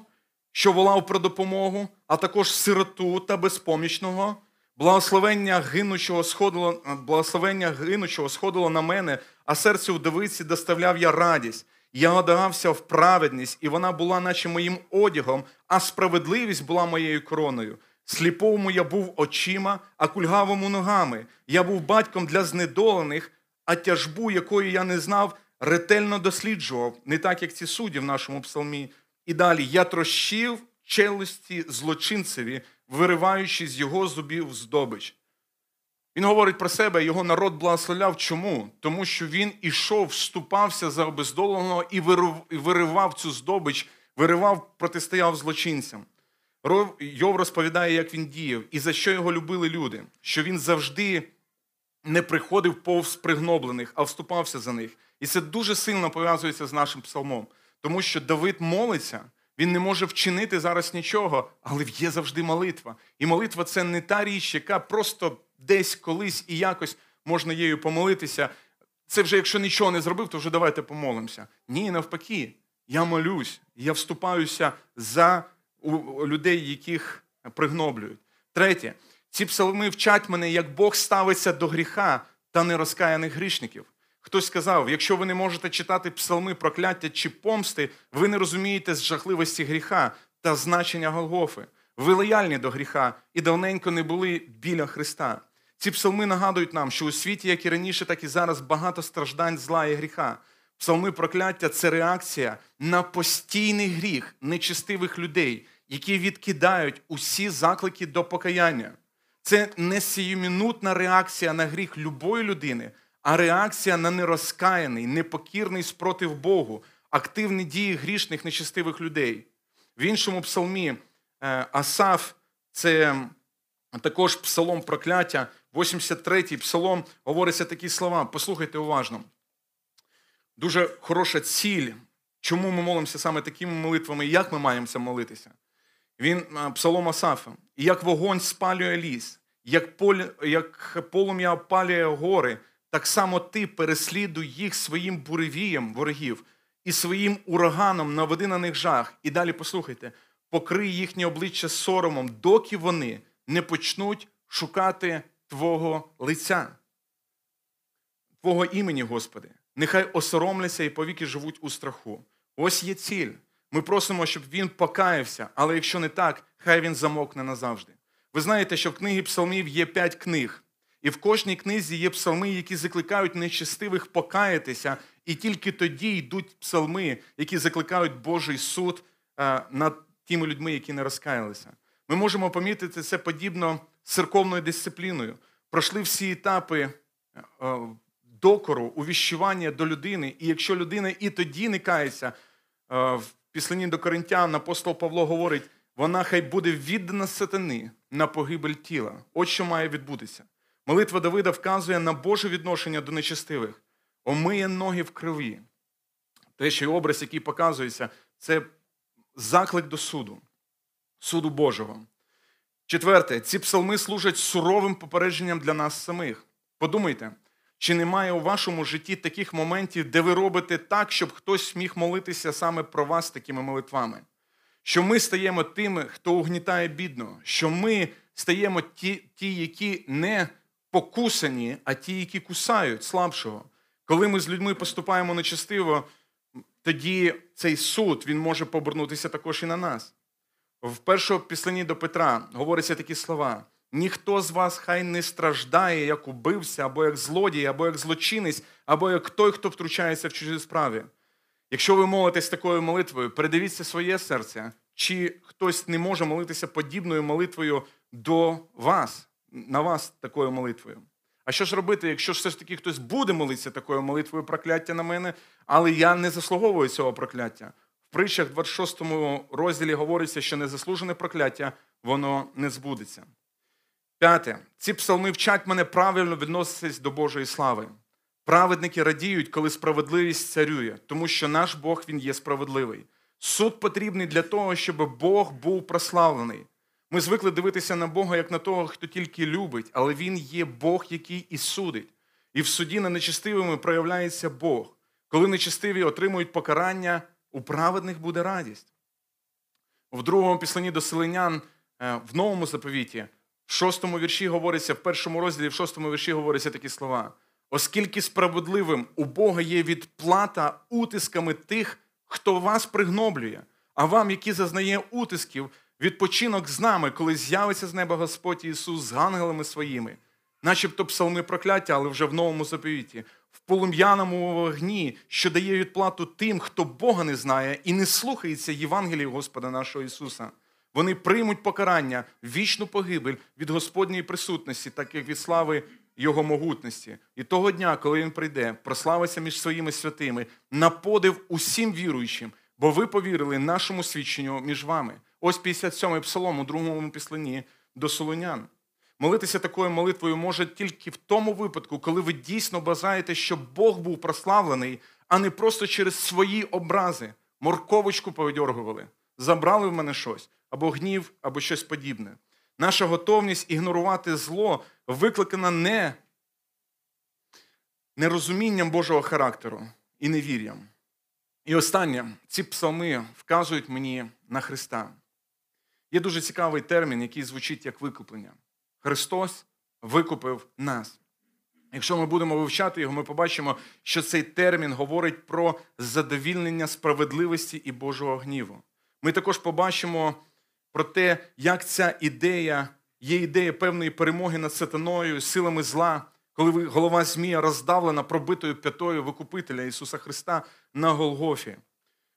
що волав про допомогу, а також сироту та безпомічного. Благословення гинучого сходило, благословення гинучого сходило на мене, а серце вдовиці доставляв я радість. Я одагався в праведність, і вона була, наче моїм одягом, а справедливість була моєю короною. Сліповому я був очима, а кульгавому ногами. Я був батьком для знедолених, а тяжбу, якої я не знав, ретельно досліджував, не так, як ці судді в нашому псалмі. І далі я трощив челюсті злочинцеві, вириваючи з його зубів здобич. Він говорить про себе, його народ благословляв. Чому? Тому що він ішов, вступався за обездоленого і виривав цю здобич, виривав, протистояв злочинцям. Йов розповідає, як він діяв, і за що його любили люди, що він завжди не приходив повз пригноблених, а вступався за них. І це дуже сильно пов'язується з нашим псалмом, тому що Давид молиться, він не може вчинити зараз нічого, але є завжди молитва. І молитва це не та річ, яка просто десь колись і якось можна її помолитися. Це вже якщо нічого не зробив, то вже давайте помолимося. Ні, навпаки, я молюсь, я вступаюся за у людей, яких пригноблюють. Третє, ці псалми вчать мене, як Бог ставиться до гріха та нерозкаяних грішників. Хтось сказав: якщо ви не можете читати псалми прокляття чи помсти, ви не розумієте з жахливості гріха та значення Голгофи. Ви лояльні до гріха і давненько не були біля Христа. Ці псалми нагадують нам, що у світі, як і раніше, так і зараз, багато страждань зла і гріха. Псалми прокляття це реакція на постійний гріх нечистивих людей, які відкидають усі заклики до покаяння. Це не сіюмінутна реакція на гріх любої людини, а реакція на нерозкаяний, непокірний спротив Богу, активні дії грішних нечистивих людей. В іншому псалмі е, Асаф це також псалом прокляття, 83-й псалом говориться такі слова. Послухайте уважно. Дуже хороша ціль, чому ми молимося саме такими молитвами, і як ми маємося молитися. Він псалом Асафа. І як вогонь спалює ліс, як полі, як полум'я опалює гори, так само ти переслідуй їх своїм буревієм ворогів і своїм ураганом наведи на них жах. І далі послухайте, покрий їхнє обличчя соромом, доки вони не почнуть шукати Твого лиця, Твого імені, Господи. Нехай осоромляться і повіки живуть у страху. Ось є ціль. Ми просимо, щоб він покаявся, але якщо не так, хай він замокне назавжди. Ви знаєте, що в книгі псалмів є п'ять книг, і в кожній книзі є псалми, які закликають нечестивих покаятися, і тільки тоді йдуть псалми, які закликають Божий суд е, над тими людьми, які не розкаялися. Ми можемо помітити це подібно з церковною дисципліною. Пройшли всі етапи е, докору, увіщування до людини. І якщо людина і тоді не кається, е, в післанні до Коринтян апостол Павло говорить, вона хай буде віддана сатани на погибель тіла. От що має відбутися. Молитва Давида вказує на Боже відношення до нечестивих, омиє ноги в крові. Те, що образ, який показується, це заклик до суду, суду Божого. Четверте, ці псалми служать суровим попередженням для нас самих. Подумайте, чи немає у вашому житті таких моментів, де ви робите так, щоб хтось міг молитися саме про вас такими молитвами? Що ми стаємо тими, хто угнітає бідно, що ми стаємо ті, ті, які не покусані, а ті, які кусають слабшого. Коли ми з людьми поступаємо нечестиво, тоді цей суд він може повернутися також і на нас. В першому післанні до Петра говоряться такі слова: ніхто з вас хай не страждає, як убивця, або як злодій, або як злочинець, або як той, хто втручається в чужі справі. Якщо ви молитесь такою молитвою, передивіться своє серце, чи хтось не може молитися подібною молитвою до вас, на вас такою молитвою. А що ж робити, якщо все ж таки хтось буде молитися такою молитвою прокляття на мене, але я не заслуговую цього прокляття? В притчах 26 розділі говориться, що незаслужене прокляття воно не збудеться. П'яте. Ці псалми вчать мене правильно відноситись до Божої слави. Праведники радіють, коли справедливість царює, тому що наш Бог він є справедливий. Суд потрібний для того, щоб Бог був прославлений. Ми звикли дивитися на Бога як на того, хто тільки любить, але Він є Бог, який і судить. І в суді над нечестивими проявляється Бог. Коли нечестиві отримують покарання, у праведних буде радість. В другому післанні до селенян е, в новому заповіті, в шостому вірші говориться, в першому розділі, в шостому вірші говоряться такі слова. Оскільки справедливим у Бога є відплата утисками тих, хто вас пригноблює, а вам, які зазнає утисків, відпочинок з нами, коли з'явиться з неба Господь Ісус з ангелами своїми, начебто псалми прокляття, але вже в новому заповіті, в полум'яному вогні, що дає відплату тим, хто Бога не знає і не слухається Євангелії Господа нашого Ісуса. Вони приймуть покарання, вічну погибель від Господньої присутності, так як від слави Його могутності. І того дня, коли Він прийде, прославиться між своїми святими, на подив усім віруючим, бо ви повірили нашому свідченню між вами. Ось 57-й псалом у другому післанні до Солонян. Молитися такою молитвою може тільки в тому випадку, коли ви дійсно бажаєте, щоб Бог був прославлений, а не просто через свої образи, морковочку повидьоргували, забрали в мене щось, або гнів, або щось подібне. Наша готовність ігнорувати зло викликана не нерозумінням Божого характеру і невір'ям. І останнє, ці псалми вказують мені на Христа. Є дуже цікавий термін, який звучить як викуплення. Христос викупив нас. Якщо ми будемо вивчати його, ми побачимо, що цей термін говорить про задовільнення справедливості і Божого гніву. Ми також побачимо про те, як ця ідея є ідея певної перемоги над сатаною, силами зла, коли голова Змія роздавлена пробитою п'ятою викупителя Ісуса Христа на Голгофі.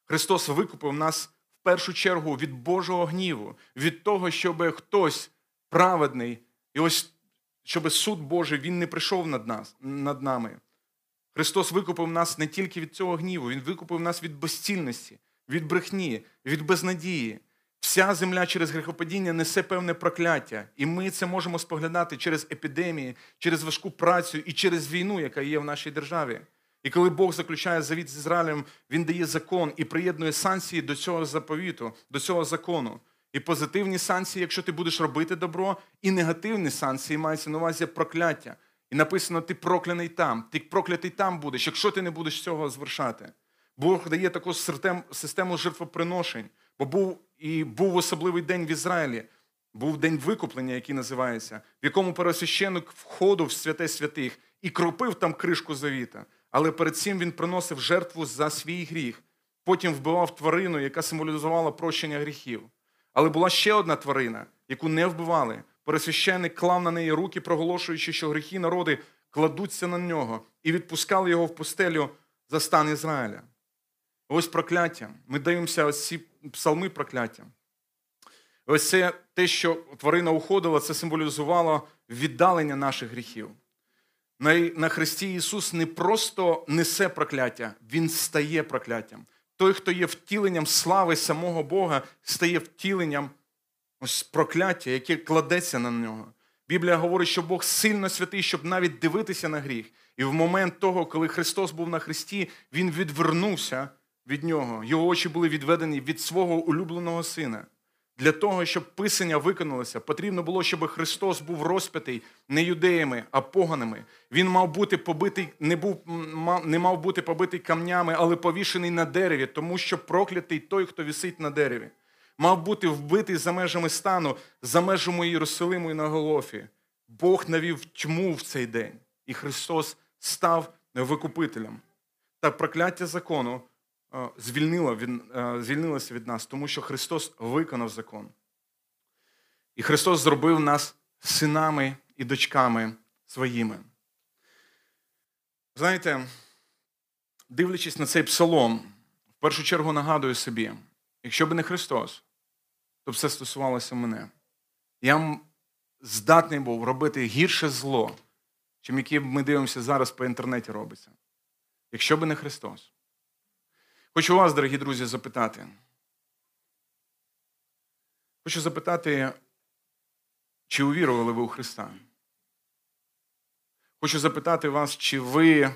Христос викупив нас в першу чергу від Божого гніву, від того, щоб хтось праведний, і ось щоб суд Божий він не прийшов над нас, над нами. Христос викупив нас не тільки від цього гніву, Він викупив нас від безцільності, від брехні, від безнадії. Вся земля через грехопадіння несе певне прокляття, і ми це можемо споглядати через епідемії, через важку працю і через війну, яка є в нашій державі. І коли Бог заключає завіт з Ізраїлем, Він дає закон і приєднує санкції до цього заповіту, до цього закону. І позитивні санкції, якщо ти будеш робити добро, і негативні санкції мається на увазі прокляття. І написано: ти прокляний там, ти проклятий там будеш, якщо ти не будеш цього звершати. Бог дає таку систему жертвоприношень, бо був і був особливий день в Ізраїлі. Був день викуплення, який називається, в якому пересвященик входив в святе святих і кропив там кришку завіта. Але перед цим він приносив жертву за свій гріх. Потім вбивав тварину, яка символізувала прощення гріхів. Але була ще одна тварина, яку не вбивали. Пересвященник клав на неї руки, проголошуючи, що гріхи народи кладуться на нього, і відпускали його в пустелю за стан Ізраїля. Ось прокляття. Ми дивимося ось ці псалми прокляття. Ось це те, що тварина уходила, це символізувало віддалення наших гріхів. На Христі Ісус не просто несе прокляття, Він стає прокляттям. Той, хто є втіленням слави самого Бога, стає втіленням ось прокляття, яке кладеться на нього. Біблія говорить, що Бог сильно святий, щоб навіть дивитися на гріх. І в момент того, коли Христос був на Христі, Він відвернувся від нього. Його очі були відведені від свого улюбленого сина. Для того, щоб писання виконалося, потрібно було, щоб Христос був розп'ятий не юдеями, а поганими. Він мав бути побитий, не був не мав бути побитий камнями, але повішений на дереві, тому що проклятий той, хто висить на дереві. Мав бути вбитий за межами стану, за межами Єрусалиму і на Голофі. Бог навів тьму в цей день, і Христос став викупителем. Та прокляття закону звільнило від, звільнилося від нас, тому що Христос виконав закон. І Христос зробив нас синами і дочками своїми. Знаєте, дивлячись на цей псалом, в першу чергу нагадую собі, якщо б не Христос, то все стосувалося мене. Я здатний був робити гірше зло, чим яке ми дивимося зараз по інтернеті робиться. Якщо б не Христос. Хочу вас, дорогі друзі, запитати. Хочу запитати, чи увірували ви у Христа? Хочу запитати вас, чи ви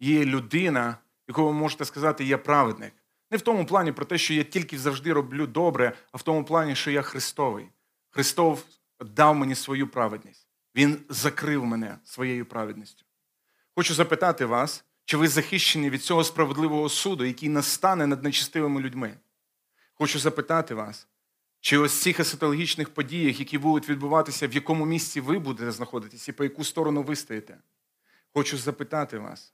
є людина, яку ви можете сказати, я праведник. Не в тому плані про те, що я тільки завжди роблю добре, а в тому плані, що я Христовий. Христов дав мені свою праведність. Він закрив мене своєю праведністю. Хочу запитати вас, чи ви захищені від цього справедливого суду, який настане над нечистивими людьми? Хочу запитати вас, чи ось цих есотологічних подіях, які будуть відбуватися, в якому місці ви будете знаходитись і по яку сторону ви стоїте? Хочу запитати вас,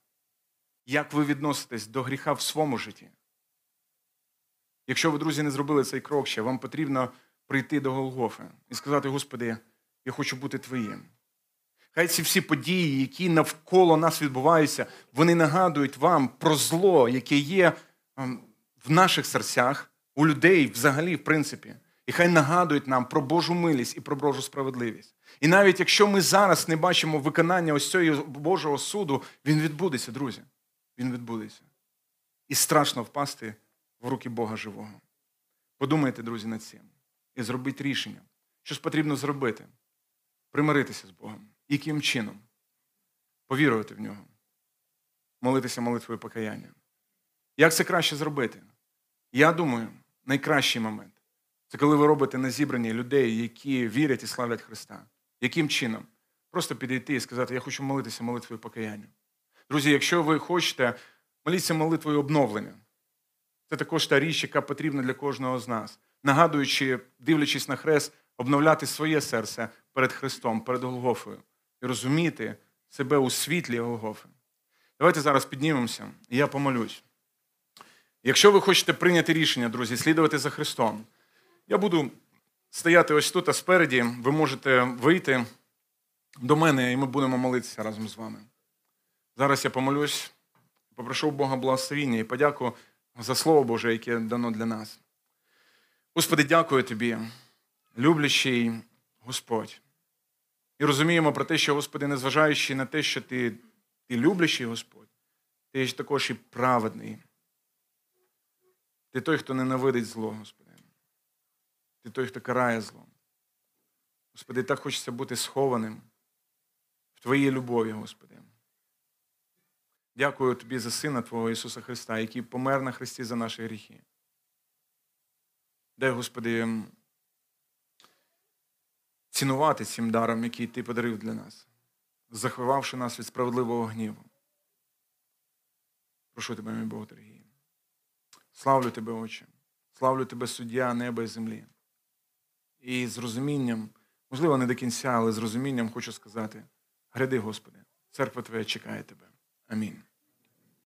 як ви відноситесь до гріха в своєму житті? Якщо ви, друзі, не зробили цей крок ще, вам потрібно прийти до Голгофи і сказати, Господи, я хочу бути Твоїм. Хай ці всі події, які навколо нас відбуваються, вони нагадують вам про зло, яке є ем, в наших серцях, у людей взагалі, в принципі. І хай нагадують нам про Божу милість і про Божу справедливість. І навіть якщо ми зараз не бачимо виконання ось цього Божого суду, він відбудеться, друзі. Він відбудеться. І страшно впасти в руки Бога живого. Подумайте, друзі, над цим. І зробіть рішення. Що ж потрібно зробити? Примиритися з Богом. Яким чином? Повірувати в нього. Молитися молитвою покаяння. Як це краще зробити? Я думаю, найкращий момент це коли ви робите на зібранні людей, які вірять і славлять Христа. Яким чином? Просто підійти і сказати, я хочу молитися молитвою покаяння. Друзі, якщо ви хочете, моліться молитвою обновлення. Це також та річ, яка потрібна для кожного з нас, нагадуючи, дивлячись на хрест, обновляти своє серце перед Христом, перед Голгофою і розуміти себе у світлі Голгофи. Давайте зараз піднімемося, і я помолюсь. Якщо ви хочете прийняти рішення, друзі, слідувати за Христом, я буду стояти ось тут, а спереді, ви можете вийти до мене, і ми будемо молитися разом з вами. Зараз я помолюсь, попрошу Бога благословіння і подяку за Слово Боже, яке дано для нас. Господи, дякую Тобі, люблячий Господь. І розуміємо про те, що, Господи, незважаючи на те, що Ти ти люблячий Господь, ти ж також і праведний. Ти той, хто ненавидить зло, Господи. Ти той, хто карає зло. Господи, так хочеться бути схованим в Твоїй любові, Господи. Дякую Тобі за Сина Твого Ісуса Христа, який помер на Христі за наші гріхи. Дай, Господи, цінувати цим даром, який Ти подарив для нас, заховавши нас від справедливого гніву. Прошу тебе, мій Бог дорогий. Славлю тебе, Отче. Славлю тебе, суддя неба і землі. І з розумінням, можливо, не до кінця, але з розумінням хочу сказати: гряди, Господи, церква Твоя чекає тебе. Амінь.